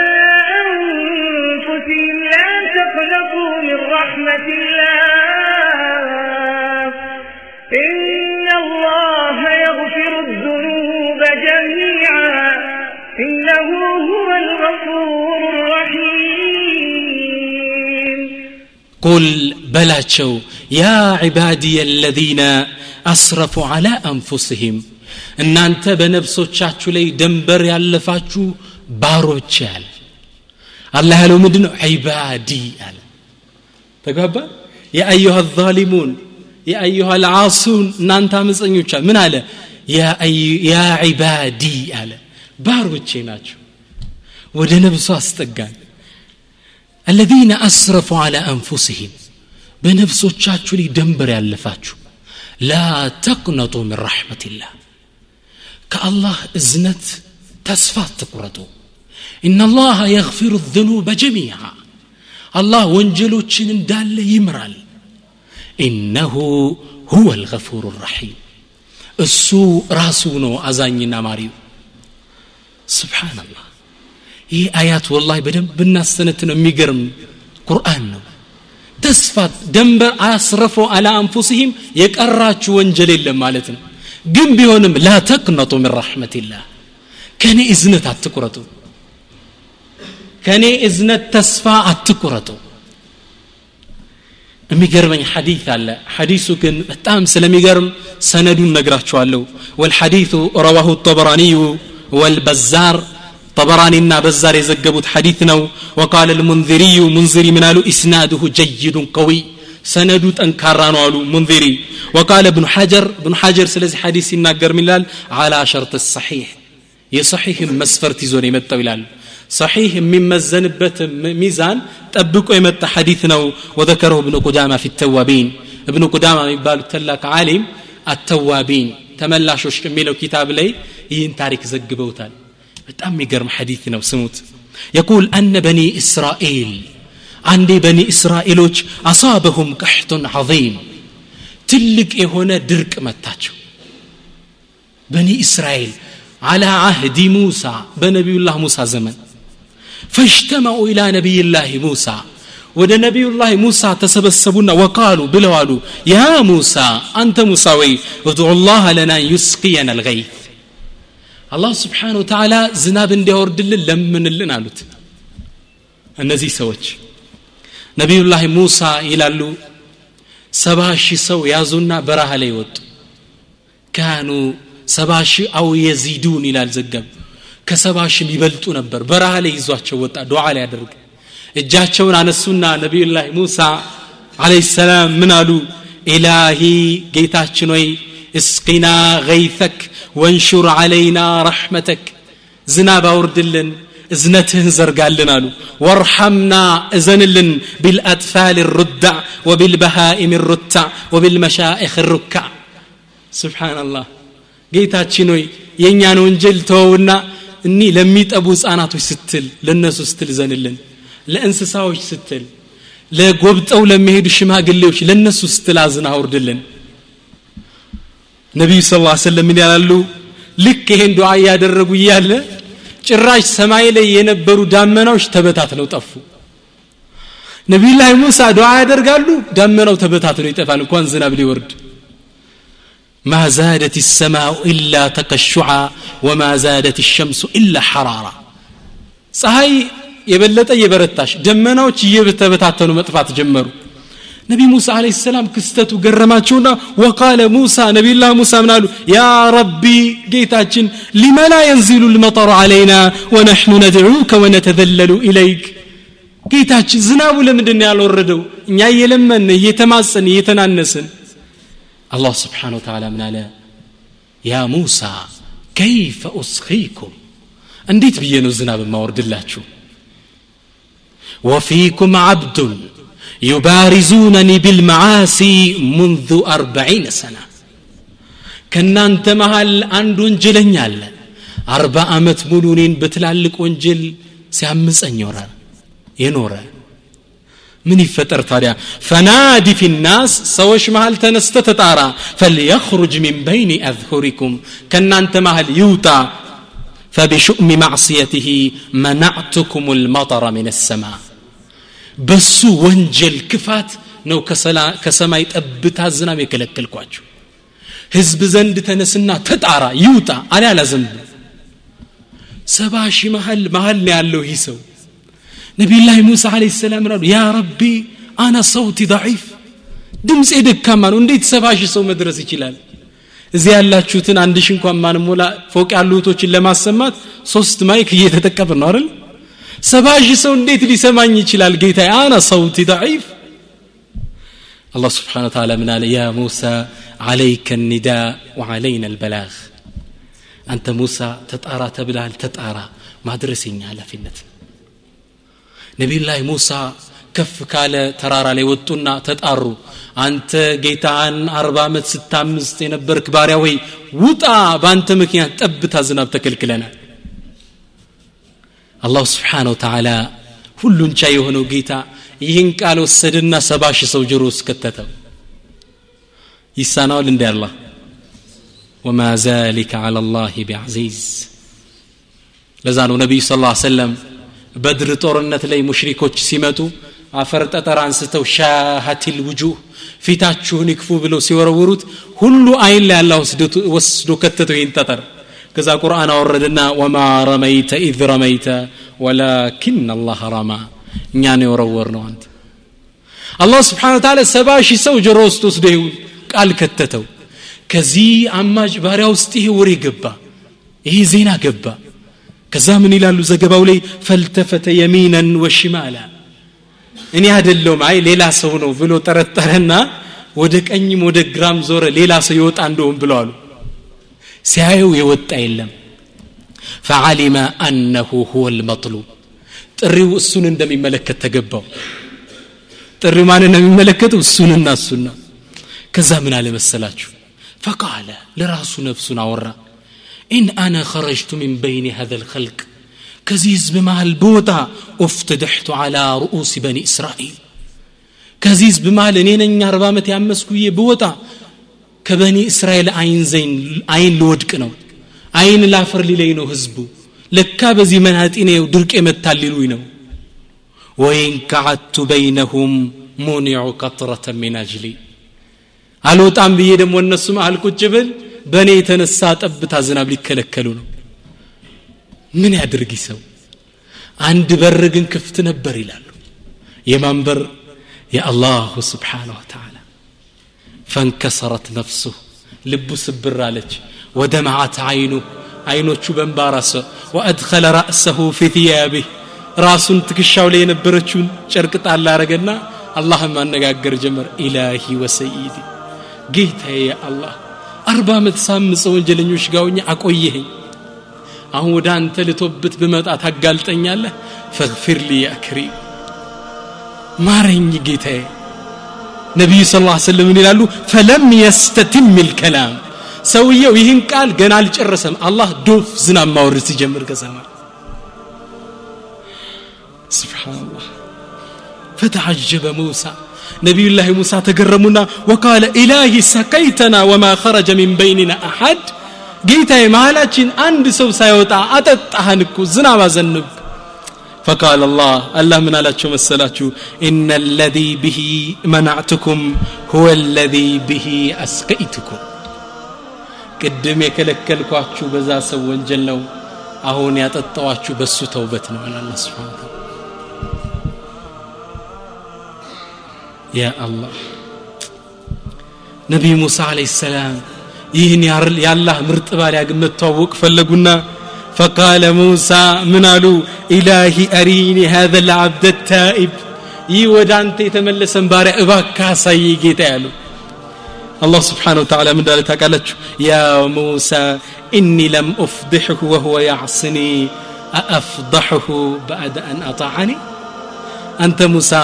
أنفسهم لا تقنطوا من رحمة الله. إن الله يغفر الذنوب جميعا. إنه هو الغفور الرحيم. قل بلاتشو يا عبادي الذين أسرفوا على أنفسهم እናንተ በነፍሶቻችሁ ላይ ደንበር ያለፋችሁ ባሮች ያለ አላህ ያለው ምንድን ነው ዒባዲ አለ ተግባባ የአዩሃ ዛሊሙን የአዩሃ ልዓሱን እናንተ አመፀኞች ምን አለ ያ ዒባዲ አለ ባሮቼ ናቸው ወደ ነብሱ አስጠጋን الذين أسرفوا على أنفسهم በነፍሶቻችሁ ላይ ደንበር ያለፋችሁ ላ ተቅነጡ ምን ረሕመትላህ ከአላህ እዝነት ተስፋ አትቁረጡ ኢናላሃ የግፊሩ ዝኑበ ጀሚዓ አላህ ወንጀሎችን እንዳለ ይምራል ኢነሁ ሁወ ልገፉሩ ራሒም እሱ ራሱ ነው አዛኝና ማሪው ስብሓናላህ ይህ አያት ወላሂ በደንብ ብናስተነት ነው የሚገርም ቁርአን ነው ተስፋት ደንበር አስረፈው አላ አንፉሲህም የቀራችሁ ወንጀል የለም ማለት ነው ግን ቢሆንም ላ ተቅነጡ ምን ረሕመትላህ ከእኔ እዝነት አትቁረጡ ከእኔ እዝነት ተስፋ አትቁረጡ የሚገርመኝ ሐዲት አለ ሐዲሱ ግን በጣም ስለሚገርም ሰነዱን ነግራችኋለሁ ወልሐዲቱ ረዋሁ ጠበራኒዩ ወልበዛር طبراني النا بزار يزقبوت حديثنا وقال المنذري منذري منالو إسناده جيد قوي سندو تنكارانو علو منذري. وقال ابن حجر ابن حجر سلازي حديث ناقر من على شرط الصحيح. يصحيح مسفر تزوني متى ولال صحيح مما زنبت ميزان تبك ايمت حديثنا وذكره ابن قدامة في التوابين. ابن قدامة يبال تلك عالم التوابين. تملا شوش كميلو كتاب لي ين تاريك زقبوتان بتأم يقرم حديثنا وسموت يقول أن بني إسرائيل عندي بني إسرائيل أصابهم قحط عظيم. تلك هنا درك متاجو. بني إسرائيل على عهد موسى بنبي الله موسى زمن. فاجتمعوا إلى نبي الله موسى. ወደ ነቢዩላህ ሙሳ ተሰበሰቡና ወቃሉ ብለዋሉ ያ ሙሳ አንተ ሙሳ ወይ ወድዑ ላህ ለና يسقينا الغيث. አላህ ስብሓን ወተዓላ ዝናብ እንዲያወርድልን ለምንልን አሉት። እነዚህ ሰዎች ነቢዩላህ ሙሳ ይላሉ ሰባ ሺህ ሰው ያዙና በረሃ ላይ ወጡ። ካኑ ሰባ ሺህ አው የዚዱን ይላል ዘገብ ከሰባ ሺህ ይበልጡ ነበር። በረሃ ላይ ይዟቸው ወጣ ዱዓ ላይ ያደርግ እጃቸውን አነሱና ነቢዩላህ ሙሳ አለይሂ ሰላም ምን አሉ? ኢላሂ ጌታችን ወይ እስቂና ገይተክ ወንሹር አለይና ረሕመተክ ዝናብ አውርድልን እዝነትህን ዘርጋልን አሉ። وارحمنا እዘንልን بالأطفال الرضع وبالبهائم الرتع وبالمشايخ الركع سبحان الله ጌታችን ሆይ የእኛን ወንጀል ተወውና እኒ ለሚጠቡ ህፃናቶች ስትል ለእነሱ ስትል ዘንልን ለእንስሳዎች ስትል ለጎብጠው ለሚሄዱ ሽማግሌዎች ለእነሱ ስትል አዝን አውርድልን ነቢዩ ስ ላ ሰለም ምን ያላሉ ልክ ይሄን ዱዓ እያደረጉ እያለ ጭራሽ ሰማይ ላይ የነበሩ ዳመናዎች ተበታትነው ጠፉ ነቢዩላህ ሙሳ ዱዓ ያደርጋሉ ደመናው ተበታትኖ ይጠፋል እንኳን ዝናብ ሊወርድ ما زادت السماء إلا تقشعا وما زادت الشمس إلا حرارا ፀሐይ የበለጠ እየበረታሽ ደመናዎች እየተበታተኑ መጥፋት ጀመሩ ነቢ ሙሳ አለ ሰላም ክስተቱ ገረማቸውና ወቃለ ሙሳ ነቢዩላህ ሙሳ ምን አሉ ያ ረቢ ጌታችን ሊመላ የንዚሉ ልመጠሩ አለይና ወነሕኑ ነድዑከ ወነተዘለሉ ኢለይክ ጌታችን ዝናቡ ለምንድን ነው ያልወረደው እኛ እየለመን እየተማጸን እየተናነስን አላህ ስብሓን ወተላ ምን አለ ያ ሙሳ ከይፈ ኡስኺኩም እንዴት ብዬ ነው ዝናብ የማወርድላችሁ ወፊኩም ዓብዱን يبارزونني بالمعاصي منذ أربعين سنة ከእናንተ መሃል አንድ ወንጀለኛ አለ አርባ ዓመት ሙሉ እኔን በትላልቅ ወንጀል ሲያምፀኝ ይኖራል የኖረ ምን ይፈጠር ታዲያ ፈናዲ ፊ ናስ ሰዎች መሃል ተነስተ ተጣራ ፈልየኽሩጅ ሚን በይኒ አዝሁሪኩም ከእናንተ መሃል ይውጣ فبشؤم معصيته منعتكم المطر من السماء በሱ ወንጀል ክፋት ነው ከሰማይ ጠብታ ዝናብ የከለከልኳቸው ህዝብ ዘንድ ተነስና ተጣራ ይውጣ አለ አላዘንብ ሰባ ሺህ መሀል መሀል ያለው ይህ ሰው። ነቢዩላህ ሙሳ አለ ሰላም ራሉ ያ ረቢ አና ሰውቲ ضعيፍ ድምፄ ደካማ ነው እንዴት ሰባ ሺህ ሰው መድረስ ይችላል? እዚህ ያላችሁትን አንድ ሺህ እንኳን ማንሞላ ፎቅ ያሉ ለማሰማት ሶስት ማይክ እየተጠቀምን ነው አይደል? ሰባ ሺህ ሰው እንዴት ሊሰማኝ ይችላል ጌታ አና ሰውቲ ضعيف الله سبحانه وتعالى من قال يا موسى عليك النداء وعلينا البلاغ أنت موسى تتأرى تبلال تتأرى ما درسين على فينت نبي الله موسى ከፍ ካለ ተራራ ላይ ወጡና ተጣሩ አንተ ጌታን አርባ ዓመት ስታምስት የነበርክ ባሪያ ወይ ውጣ በአንተ ምክንያት ጠብታ ዝናብ ተከልክለናል አላሁ ስብሓን ወተዓላ ሁሉን ቻይ የሆነው ጌታ ይህን ቃል ወሰድና ሰባ ሺህ ሰው ጆሮ ውስጥ ከተተው ይሳናዋል እንዲ አላህ ወማ ዛሊከ አላ ላህ ቢዐዚዝ ለዛ ነው ነቢዩ ስ ሰለም በድር ጦርነት ላይ ሙሽሪኮች ሲመጡ አፈር ጠጠር አንስተው ሻሃቲል ውጁህ ፊታችሁን ይክፉ ብለው ሲወረውሩት ሁሉ አይን ላይ አላ ወስዶ ከተተው ይህን ጠጠር ከዛ ቁርአን አወረደና وما رميت إذ رميت ولكن الله رمى እኛ ነው የወረወርነው አንተ። አላህ سبحانه وتعالى ሰባ ሺህ ሰው ጆሮ ውስጥ ወስዶ ቃል ከተተው። ከዚህ አማጺ ባሪያ ውስጥ ይሄ ወሬ ገባ ይሄ ዜና ገባ። ከዛ ምን ይላሉ ዘገባው ላይ? فالتفت يمينا وشمالا። እኔ አይደለውም አይ ሌላ ሰው ነው ብሎ ጠረጠረና ወደ ቀኝም ወደ ግራም ዞረ ሌላ ሰው ይወጣ እንደሆን ብለዋሉ ሲያየው የወጣ የለም ፈዓሊመ አነሁ ሁወ ልመጥሉብ ጥሪው እሱን እንደሚመለከት ተገባው ጥሪው ማን ነው የሚመለከተው እሱንና እሱና ከዛ ምን አለ መሰላችሁ ፈቃለ ለራሱ ነፍሱን አወራ ኢን አነ ኸረጅቱ ሚን በይን ሀዘ ልኸልቅ ከዚህ ህዝብ መሃል ብወጣ ኡፍትድሕቱ ዓላ ርኡሲ በኒ እስራኤል ከዚህ ህዝብ መሃል እኔ ነኝ አርባ ዓመት ያመስኩዬ ብወጣ ከበኒ እስራኤል አይን ልወድቅ ነው። አይን ላፈር ሊለኝ ነው ህዝቡ ለካ በዚህ መናጢ ነው ድርቅ የመታል ሊሉኝ ነው። ወይን ከዓቱ በይነሁም ሙኒዑ ቀጥረተ ሚን አጅሊ። አልወጣም ብዬ ደግሞ እነሱ መሃል ቁጭ ብል በእኔ የተነሳ ጠብታ ዝናብ ሊከለከሉ ነው። ምን ያድርግ ሰው አንድ በር ግን ክፍት ነበር ይላሉ። የማን በር የአላሁ ስብሓንሁ ወተዓላ ፈንከሰረት ነፍሱህ ልቡ ስብር አለች። ወደመዓት አይኑ። አይኖቹ በንባራሰ ወአድኸለ ራእሰሁ ፊ ثያቢህ ራሱን ትከሻው ላይ የነበረችውን ጨርቅ ጣል አረገና አላህም ማነጋገር ጀመር። ኢላሂ ወሰይዲ። ጌታዬ አላህ አርባ ዓመት ሳምፀ ወንጀለኞች ጋውኛ አቆየኸኝ። አሁን ወደ አንተ ልቶብት ብመጣ ታጋልጠኛለህ። ፈግፊር ሊ ያ ከሪም። ማረኝ ጌታዬ ነቢዩ ስ ላ ስለም ምን ይላሉ ፈለም የስተትም ልከላም ሰውየው ይህን ቃል ገና አልጨረሰም አላህ ዶፍ ዝናብ ማውረድ ሲጀምር ከሰማይ ስብሓንላህ فتعجب موسى نبي الله موسى تقرمنا وقال إلهي سقيتنا وما خرج من بيننا أحد ጌታዬ መሀላችን አንድ ሰው ሳይወጣ አጠጣህን እኮ ዝናብ አዘንብ فقال الله الله من على شو مسلاتشو إن الذي به منعتكم هو الذي به أسقيتكم ቅድም የከለከልኳችሁ በዛ ሰው ወንጀል ነው አሁን ያጠጣዋችሁ በሱ ተውበት ነው አለ አላ ስብን ያ አላህ ነቢይ ሙሳ አለህ ሰላም ይህን የአላህ ምርጥ ባሪያ ግን መተዋወቅ ፈለጉና فقال موسى من قالوا إلهي أريني هذا العبد التائب ይህ ወደ አንተ የተመለሰን ባሪያ እባካ አሳይ ጌታ ያሉ الله سبحانه وتعالى من ذلك قال يا موسى إني لم أفضحه وهو يعصني أأفضحه بعد أن أطاعني أنت موسى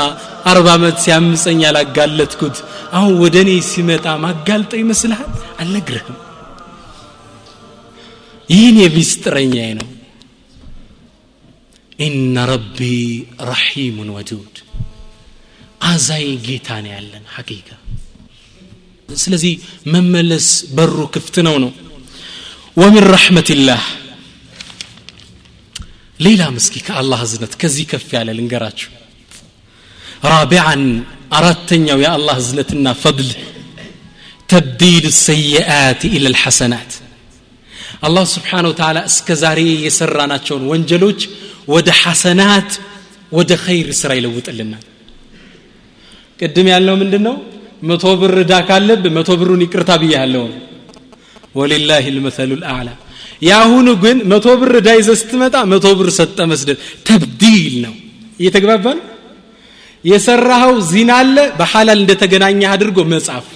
أربع مت سيامسني على قالت كد أهو ودني سمتا ما قالت أي مسلها ألقرهم ይህን የቪስጥረኛዬ ነው ኢነ ረቢ ረሒሙን ወዱድ አዛይ ጌታ ነው ያለን ሐቂቃ ስለዚህ መመለስ በሩ ክፍት ነው ነው ወሚን ረሕመትላህ ሌላ ምስኪ ከአላህ እዝነት ከዚህ ከፍ ያለ ልንገራችሁ ራቢዓን አራተኛው የአላህ እዝነትና ፈድል ተብዲል ሰይአት ኢለ ልሐሰናት አላህ ስብሓን ወተላ እስከ ዛሬ የሰራናቸውን ወንጀሎች ወደ ሐሰናት ወደ ኸይር ስራ ይለውጥልናል። ቅድም ያለው ምንድን ነው መቶ ብር እዳ ካለብ መቶ ብሩን ይቅርታ ብያለሁ። ወሊላህ ልመሰሉ ልአዕላ። የአሁኑ ግን መቶ ብር እዳ ይዘ ስትመጣ መቶ ብር ሰጠ መስደድ ተብዲል ነው። እየተግባባ ነው? የሰራኸው ዚና አለ በሐላል እንደተገናኘህ አድርጎ መጻፍ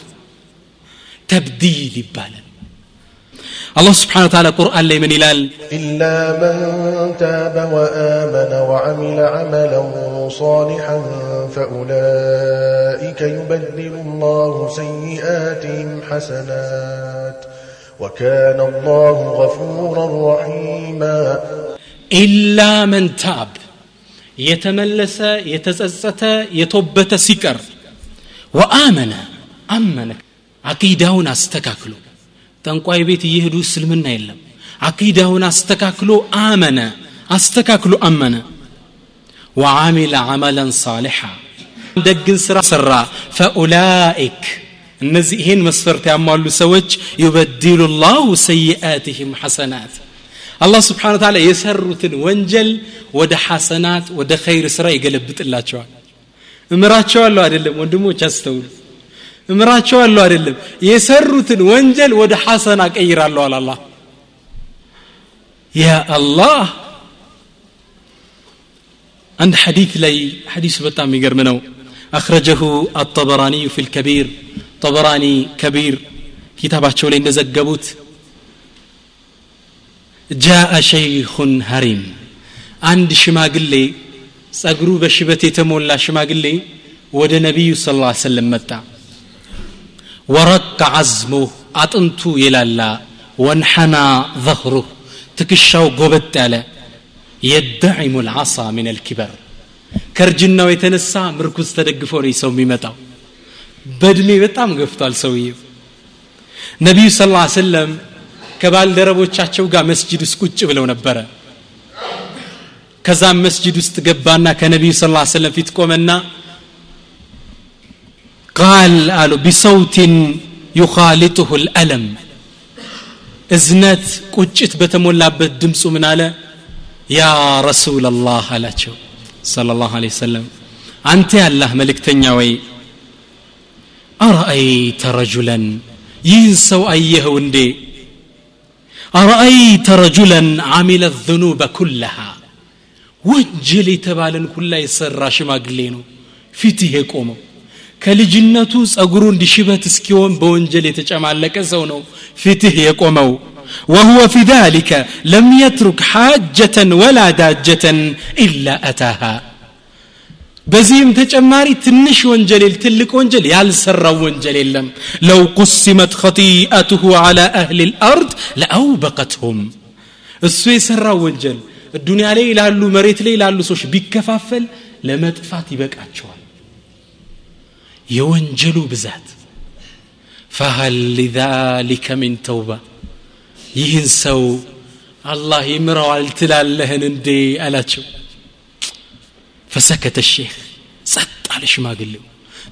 ተብዲል ይባላል الله سبحانه وتعالى قرآن لي من إلال. إلا من تاب وآمن وعمل عملا صالحا فأولئك يبدل الله سيئاتهم حسنات وكان الله غفورا رحيما. إلا من تاب يتملس يتززة يتوبة سكر وآمن أمن عقيدون استكاكلوا ጠንቋይ ቤት እየሄዱ እስልምና የለም። አቂዳውን አስተካክሎ አመነ አስተካክሎ አመነ። ወዓሚለ አመለን ሳሊሓ ደግን ስራ ሰራ። ፈኡላኢክ እነዚህ ይህን መስፈርት ያሟሉ ሰዎች ዩበድሉ ላሁ ሰይአትህም ሐሰናት። አላህ ስብሓን ታላ የሰሩትን ወንጀል ወደ ሐሰናት ወደ ኸይር ስራ ይገለብጥላቸዋል። እምራቸዋለሁ አይደለም ወንድሞች አስተውሉ እምራቸዋለሁ አይደለም የሰሩትን ወንጀል ወደ ሐሰና ቀይራለሁ አላላ ያ አላህ عند حديث لي حديث بتاع ميجر منو أخرجه الطبراني في الكبير طبراني كبير كتابات شولي نزقبوت جاء شيخ هريم عند شماقلي ጸጉሩ በሽበት የተሞላ ሽማግሌ ወደ ነቢዩ ስ ላ ሰለም መጣ ወረቅ አዝሙህ አጥንቱ የላላ ወንሐና ظهሩህ ትከሻው ጎበጥ ያለ የደዒሙ ልዓሳ ምን ልኪበር ከእርጅናው የተነሳ ምርኩዝ ተደግፎ ነው ሰው የሚመጣው። በእድሜ በጣም ገፍቷል ሰውዬው ነቢዩ ስ ላ ሰለም ከባልደረቦቻቸው ጋር መስጅድ ውስጥ ቁጭ ብለው ነበረ። ከዛም መስጅድ ውስጥ ገባና ከነቢዩ ስ ሰለም ፊት ቆመና ቃል አሉ ቢሰውቲን ዩኻሊጡሁ ልአለም እዝነት ቁጭት በተሞላበት ድምፁ ምን አለ ያ ረሱል ላህ አላቸው صلى الله عليه وسلم أنت يا الله ملكتنيا وي أرأيت رجلا ينسوا أيه وندي أرأيت رجلا عمل الذنوب كلها ወንጀል የተባለን ኩላ የሰራ ሽማግሌ ነው ፊትህ የቆመው ከልጅነቱ ጸጉሩ እንዲሽበት እስኪሆን በወንጀል የተጨማለቀ ሰው ነው ፊትህ የቆመው وهو في ذلك لم يترك حاجة ولا داجة إلا أتاها በዚህም ተጨማሪ ትንሽ ወንጀል ትልቅ ወንጀል ያልሰራው ወንጀል የለም ለው ቁሲመት ኸጢአትሁ ዓላ አህሊ ልአርድ ለአውበቀትሁም እሱ የሰራው ወንጀል ዱንያ ላይ ላሉ መሬት ላይ ላሉ ሰዎች ቢከፋፈል ለመጥፋት ይበቃቸዋል የወንጀሉ ብዛት ፈሀል ሊዛሊከ ሚን ተውባ ይህን ሰው አላህ ይምረዋል ትላለህን እንዴ አላቸው ፈሰከተ ሼክ ጸጥ አለ ሽማግሌው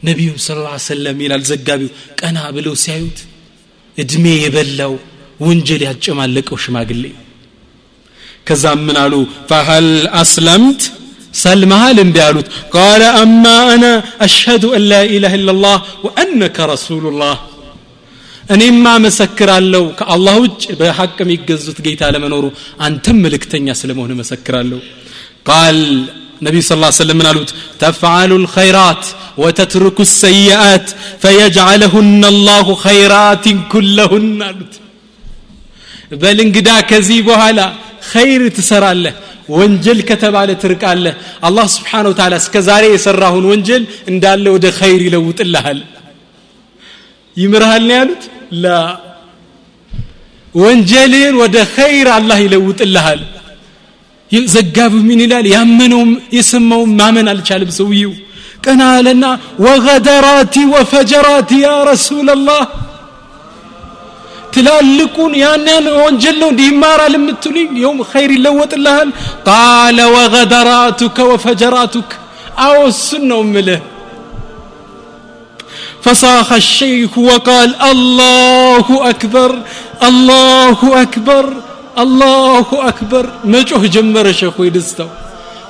ነቢዩም ስለ ላ ሰለም ይላል ዘጋቢው ቀና ብለው ሲያዩት እድሜ የበላው ወንጀል ያጨማለቀው ሽማግሌ ከዛም ምን አሉ ፈሀል አስለምት ሰልመሃል እንዲ አሉት ቃለ አማ አና አሽሀዱ አን ላ ኢላህ ኢላ ላህ ወአነከ ረሱሉላህ እኔማ መሰክራለሁ ከአላህ ውጭ በሐቅ የሚገዙት ጌታ ለመኖሩ አንተም መልእክተኛ ስለመሆን መሰክራለሁ ቃል ነቢዩ ስ ሰለም ምን አሉት ተፍዓሉ ልኸይራት ወተትርኩ ሰይአት ፈየጅዓለሁነ አላሁ ኸይራትን ኩለሁን አሉት በል እንግዳ ከዚህ በኋላ ኸይር ትሰራለህ ወንጀል ከተባለ ትርቃለህ አላህ ስብሓን ወተላ እስከ ዛሬ የሰራሁን ወንጀል እንዳለ ወደ ኸይር ይለውጥልሃል ይምርሃል ነው ያሉት ላ ወንጀልህን ወደ ኸይር አላህ ይለውጥልሃል ዘጋቢው ምን ይላል ያመነውም የሰማውም ማመን አልቻለም ሰውየው ቀና አለና ወገደራቲ ወፈጀራቲ ያ ረሱላላህ ትላልቁን ያን ያን ወንጀል ነው እንዲህ ይማራል የምትሉኝ የውም ኸይር ይለወጥልሃል ቃለ ወገደራቱከ ወፈጀራቱክ አዎ እሱን ነው ምልህ فصاخ الشيخ وقال الله أكبر الله أكبر الله أكبر مجوه جمر شيخ ويدستو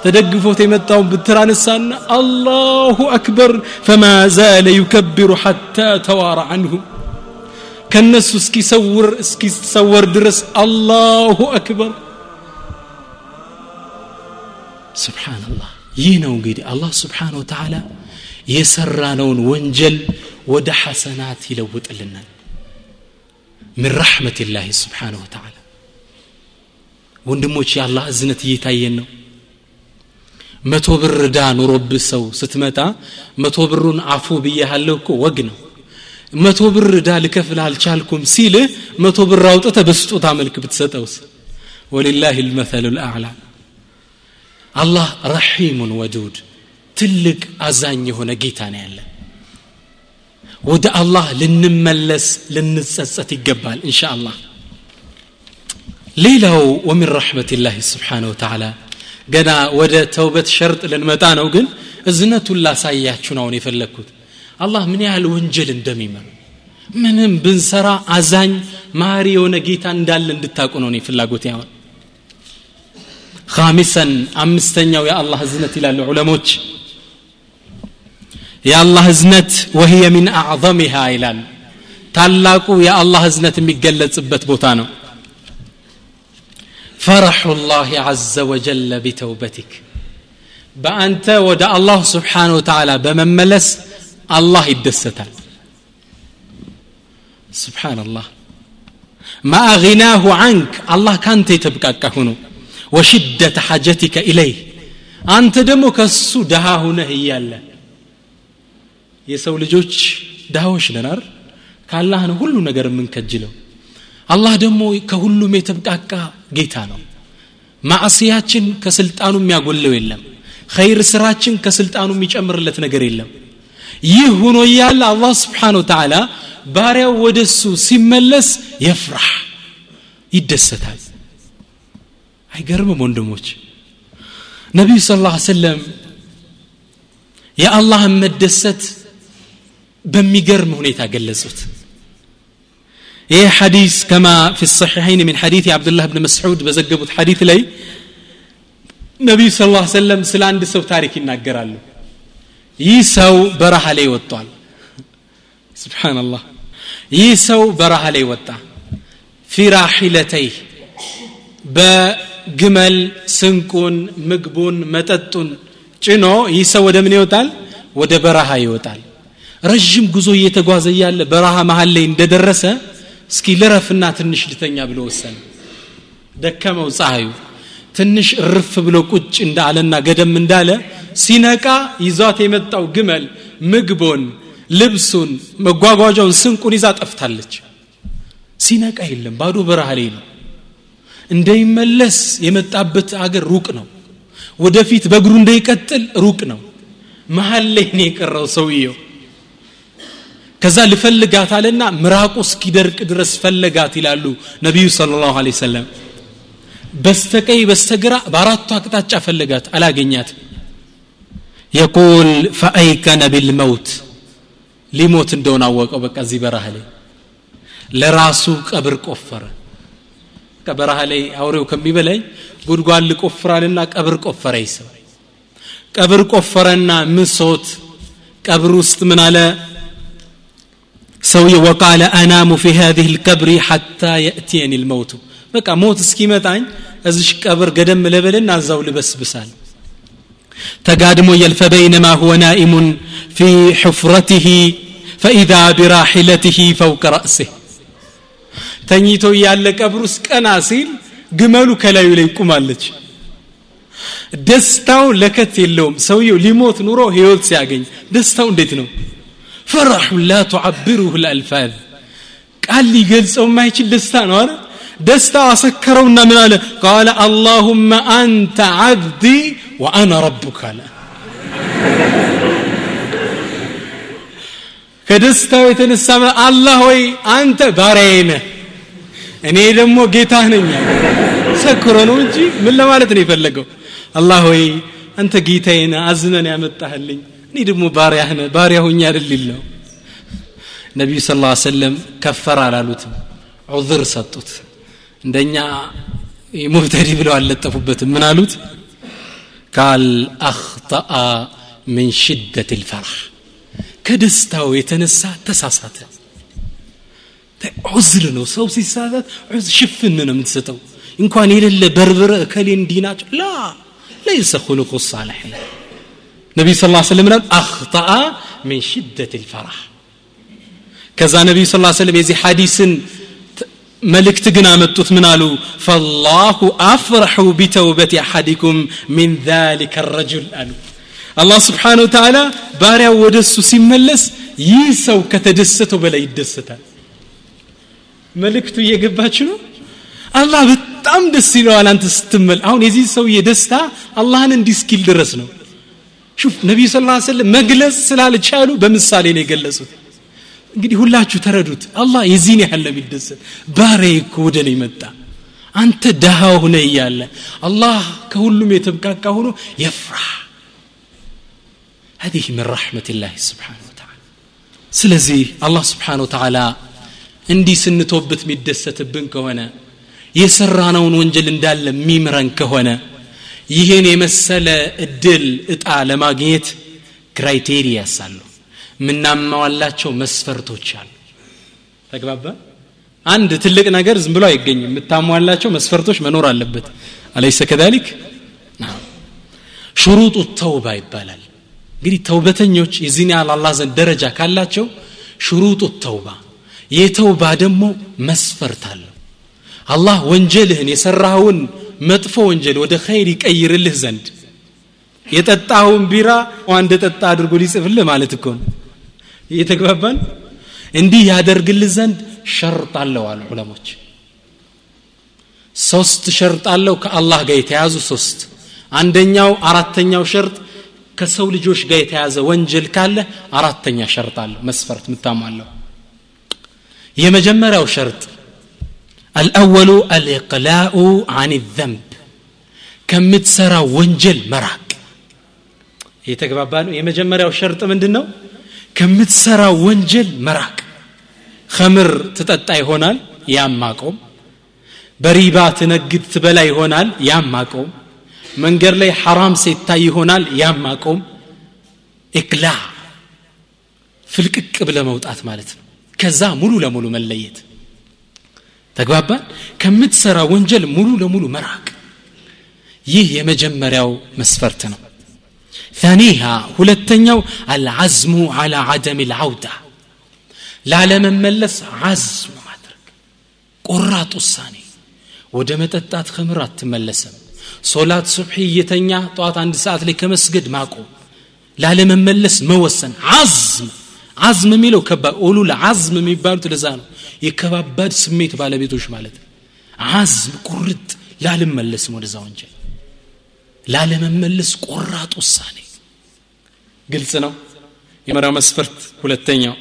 تدقفوت يمتاون بالترانسان الله أكبر فما زال يكبر حتى توارى عنهم ከነሱ እስኪሰውር እስኪሰወር ድረስ አላሁ አክበር ስብሓንላህ ይህ ነው እንግዲህ አላህ ስብሓን ወተዓላ የሰራነውን ወንጀል ወደ ሐሰናት ይለውጥልናል ምን ረሕመት ላህ ስብሓን ወተዓላ ወንድሞች የአላህ እዝነት እየታየን ነው መቶ ብር ዳ ኑሮብህ ሰው ስትመጣ መቶ ብሩን አፉ ብያሃለሁ እኮ ወግ ነው መቶ ብር ዳ ልከፍል አልቻልኩም ሲልህ መቶ ብር አውጥተ በስጦታ መልክ ብትሰጠውስ? ወሊላህ ልመሰሉ ልአዕላ። አላህ ረሒሙን ወዱድ ትልቅ አዛኝ የሆነ ጌታ ነው ያለ። ወደ አላህ ልንመለስ ልንጸጸት ይገባል እንሻ አላህ ሌላው ወሚን ረሕመት ላህ ስብሓን ወተዓላ ገና ወደ ተውበት ሸርጥ ልንመጣ ነው ግን እዝነቱን ላሳያችሁ ነው አሁን የፈለግኩት አላህ ምን ያህል ወንጀል እንደሚመር? ምንም ብንሰራ አዛኝ ማሪ የሆነ ጌታ እንዳለ እንድታቁ ነው እኔ ፍላጎት ያሆን ካሚሰን አምስተኛው የአላህ እዝነት ይላሉ ዑለሞች። የአላህ እዝነት ወህየ ሚን አዕظምሃ ይላል። ታላቁ የአላህ እዝነት የሚገለጽበት ቦታ ነው። ፈረሑ ላህ አዘ ወጀለ ቢተውበቲክ። በአንተ ወደ አላህ ስብሓን ወተዓላ በመመለስ አላህ ይደሰታል። ስብሓንላህ ማአ غናሁ አንክ አላህ ካንተ የተብቃቃ ሁኖ ወሽደተ ሐጀቲከ ኢለይህ አንተ ደግሞ ከሱ ድሃ ሁነህ እያለ። የሰው ልጆች ድሃዎች ነናር ከአላህ ነው ሁሉ ነገር የምንከጅለው። አላህ ደግሞ ከሁሉም የተብቃቃ ጌታ ነው። ማዕስያችን ከስልጣኑ የሚያጎለው የለም። ኸይር ስራችን ከስልጣኑ የሚጨምርለት ነገር የለም ይህ ሆኖ እያለ አላህ ስብሓን ወተዓላ ባሪያው ወደ እሱ ሲመለስ የፍራህ ይደሰታል። አይገርምም ወንድሞች? ነቢዩ ስ ላ ሰለም የአላህን መደሰት በሚገርም ሁኔታ ገለጹት። ይህ ሐዲስ ከማ ፊ ሰሒሐይን ምን ሐዲት የአብዱላህ ብን መስዑድ በዘገቡት ሐዲት ላይ ነቢዩ ስ ላ ሰለም ስለ አንድ ሰው ታሪክ ይናገራሉ ይህ ሰው በረሃ ላይ ወጥቷል። ስብሓንላህ ይህ ሰው በረሃ ላይ ወጣ። ፊራሒለተይህ በግመል ስንቁን ምግቡን መጠጡን ጭኖ ይህ ሰው ወደ ምን ይወጣል? ወደ በረሃ ይወጣል። ረዥም ጉዞ እየተጓዘ እያለ በረሃ መሀል ላይ እንደደረሰ እስኪ ልረፍና ትንሽ ልተኛ ብሎ ወሰነ። ደከመው ፀሐዩ ትንሽ እርፍ ብሎ ቁጭ እንዳለና ገደም እንዳለ ሲነቃ ይዟት የመጣው ግመል ምግቦን ልብሱን መጓጓዣውን ስንቁን ይዛ ጠፍታለች። ሲነቃ የለም ባዶ በረሃ ላይ ነው። እንዳይመለስ የመጣበት አገር ሩቅ ነው። ወደፊት በእግሩ እንዳይቀጥል ሩቅ ነው። መሀል ላይ ነው የቀረው ሰውየው። ከዛ ልፈልጋት አለና ምራቁ እስኪደርቅ ድረስ ፈለጋት ይላሉ ነቢዩ ስለ ላሁ ለ ሰለም በስተቀይ በስተግራ በአራቱ አቅጣጫ ፈለጋት አላገኛትም የቁል ፈአይከነ ቢልመውት ሊሞት እንደሆነ አወቀው በቃ እዚህ በረሃ ላይ ለራሱ ቀብር ቆፈረ በረሃ ላይ አውሬው ከሚበላኝ ጉድጓድ ልቆፍራልና ቀብር ቆፈረ ይሰው ቀብር ቆፈረና ምሶት ቀብር ውስጥ ምን አለ ሰውየ ወቃለ አናሙ ፊ هذه القبر حتى يأتيني الموت በቃ ሞት እስኪመጣኝ እዚሽ ቀብር ገደም ልበልና እዛው ልበስብሳል። ተጋድሞ የልፈ በይነማ ሁወ ናኢሙን ፊ ሕፍረትህ ፈኢዛ ቢራሒለትህ ፈውቀ ረእስህ ተኝቶ ያለ ቀብር ውስጥ ቀና ሲል ግመሉ ከላዩ ላይ ቁማለች ደስታው ለከት የለውም። ሰውየው ሊሞት ኑሮ ህይወት ሲያገኝ ደስታው እንዴት ነው? ፈራሑ ላ ቱዓብሩሁ ልአልፋዝ ቃል ሊገልጸው የማይችል ደስታ ነው አረ ደስታ አሰከረውና ምን አለ? ቃለ አላሁመ አንተ ዓብዲ ወአና ረቡክ አለ። ከደስታው የተነሳ አላህ ወይ አንተ ባሪያዬ እኔ ደግሞ ጌታህ ነኝ ሰክሮ ነው እንጂ ምን ለማለት ነው የፈለገው? አላህ ወይ አንተ ጌታዬ አዝነን ያመጣህልኝ እኔ ደግሞ ባሪያህ ነህ ባሪያ ሁኝ አይደል ነው ነቢዩ ስ ሰለም ከፈር አላሉትም ዑذር ሰጡት እንደኛ ሙብተዲ ብለው አልለጠፉበትም ምን አሉት ቃል አኽጠአ ምን ሽደት ልፈርሕ ከደስታው የተነሳ ተሳሳተ ዑዝር ነው ሰው ሲሳሳት ሽፍን ነው የምትሰጠው እንኳን የሌለ በርብረ እከሌ እንዲህ ናቸው ላ ለይሰ ኩሉቁ ሳልሕ ነቢዩ ስ ስለም ላል አኽጠአ ምን ሽደት ልፈራህ ከዛ ነቢዩ ስ ስለም የዚህ ሐዲስን ملك ملكت جنامة تثمنالو فالله أفرح بتوبة أحدكم من ذلك الرجل ألو. الله سبحانه وتعالى باريا ودس سيملس يسو كتدسته بلا يدسته. ملكتو يجبها شنو الله بتام دسيلو على أنت ستمل. أو نزيد سو يدسته الله نندي سكيل درسنا شوف نبي صلى الله عليه وسلم مجلس سلالة شالو بمسالين يجلسوا እንግዲህ ሁላችሁ ተረዱት አላህ የዚህን ያህል ነው የሚደሰት ባሪያ እኮ ወደ ነው መጣ አንተ ደሃ ሆነ እያለ አላህ ከሁሉም የተብቃቃ ሆኖ የፍራህ هذه من رحمة الله سبحانه وتعالى ስለዚህ አላህ ስብሓን ወተዓላ እንዲህ ስንቶበት የሚደሰትብን ከሆነ የሰራነውን ወንጀል እንዳለ የሚምረን ከሆነ ይህን የመሰለ እድል እጣ ለማግኘት ክራይቴሪያስ አሉ የምናሟላቸው መስፈርቶች አሉ። ተግባባ አንድ ትልቅ ነገር ዝም ብሎ አይገኝም። የምታሟላቸው መስፈርቶች መኖር አለበት። أليس كذلك? شروط التوبة ይባላል። እንግዲህ ተውበተኞች የዚህን ያህል አላህ ዘንድ ደረጃ ካላቸው ሽሩጡ ተውባ የተውባ ደግሞ መስፈርት አለው አላህ ወንጀልህን የሰራኸውን መጥፎ ወንጀል ወደ ኸይር ይቀይርልህ ዘንድ የጠጣኸውን ቢራ እንደ ጠጣ አድርጎ ሊጽፍልህ ማለት እኮ ነው እየተግባባን? እንዲህ ያደርግልህ ዘንድ ሸርጥ አለው አሉ ዑለሞች ሶስት ሸርጥ አለው ከአላህ ጋር የተያዙ ሶስት። አንደኛው አራተኛው ሸርጥ ከሰው ልጆች ጋር የተያዘ ወንጀል ካለ አራተኛ ሸርጥ አለው። መስፈርት ምታሟለው የመጀመሪያው ሸርጥ አልአወሉ አልኢቅላኡ አን ዘንብ ከምትሰራ ወንጀል መራቅ። የተግባባ ነው። የመጀመሪያው ሸርጥ ምንድን ነው ከምትሰራ ወንጀል መራቅ። ከምር ትጠጣ ይሆናል ያም ማቆም። በሪባ ትነግድ ትበላ ይሆናል ያም ማቆም። መንገድ ላይ ሐራም ሲታይ ይሆናል ያም ማቆም። ኢቅላ ፍልቅቅ ብለ መውጣት ማለት ነው። ከዛ ሙሉ ለሙሉ መለየት። ተግባባን? ከምትሰራ ወንጀል ሙሉ ለሙሉ መራቅ። ይህ የመጀመሪያው መስፈርት ነው ثانيها ሁለተኛው አልዓዝሙ على عدم العودة ላለመመለስ ዓዝም ማድረግ ቆራጥ ውሳኔ ወደ መጠጣት ከምር አትመለሰም ሶላት ሱብሒ እየተኛ ጠዋት አንድ ሰዓት ላይ ከመስገድ ማቆም ላለመመለስ መወሰን አዝም አዝም የሚለው ከባድ ኡሉል አዝም የሚባሉት ለዛ ነው የከባባድ ስሜት ባለቤቶች ማለት አዝም ቁርጥ ላልመለስም ወደዛ ወንጀል ላለመመለስ ቆራጥ ውሳኔ። ግልጽ ነው። የመሪያው መስፈርት ሁለተኛው።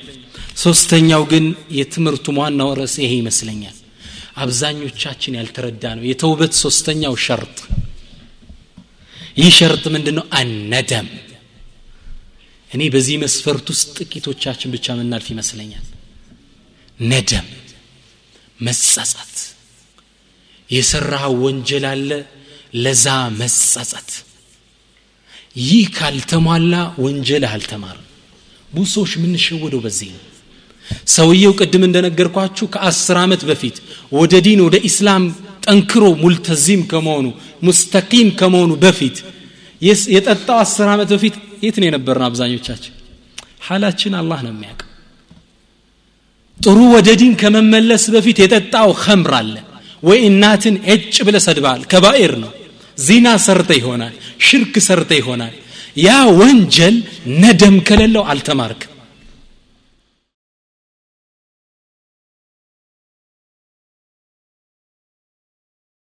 ሶስተኛው ግን የትምህርቱ ዋናው ርዕስ ይሄ ይመስለኛል። አብዛኞቻችን ያልተረዳ ነው የተውበት ሶስተኛው ሸርጥ። ይህ ሸርጥ ምንድን ነው አነደም። እኔ በዚህ መስፈርት ውስጥ ጥቂቶቻችን ብቻ ምናልፍ ይመስለኛል። ነደም መጸጸት። የሰራው ወንጀል አለ ለዛ መጸጸት። ይህ ካልተሟላ ወንጀል አልተማርም። ብዙ ሰዎች የምንሸወደው በዚህ ነው። ሰውየው ቅድም እንደነገርኳችሁ ከአስር ዓመት በፊት ወደ ዲን ወደ ኢስላም ጠንክሮ ሙልተዚም ከመሆኑ ሙስተቂም ከመሆኑ በፊት የጠጣው አስር ዓመት በፊት የት ነው የነበርን አብዛኞቻችን? ሀላችን አላህ ነው የሚያውቅ ጥሩ ወደ ዲን ከመመለስ በፊት የጠጣው ኸምር አለ። ወይ እናትን እጭ ብለ ሰድባል ከባኤር ነው ዚና ሰርተ ይሆናል ሽርክ ሰርተ ይሆናል። ያ ወንጀል ነደም ከሌለው አልተማርክም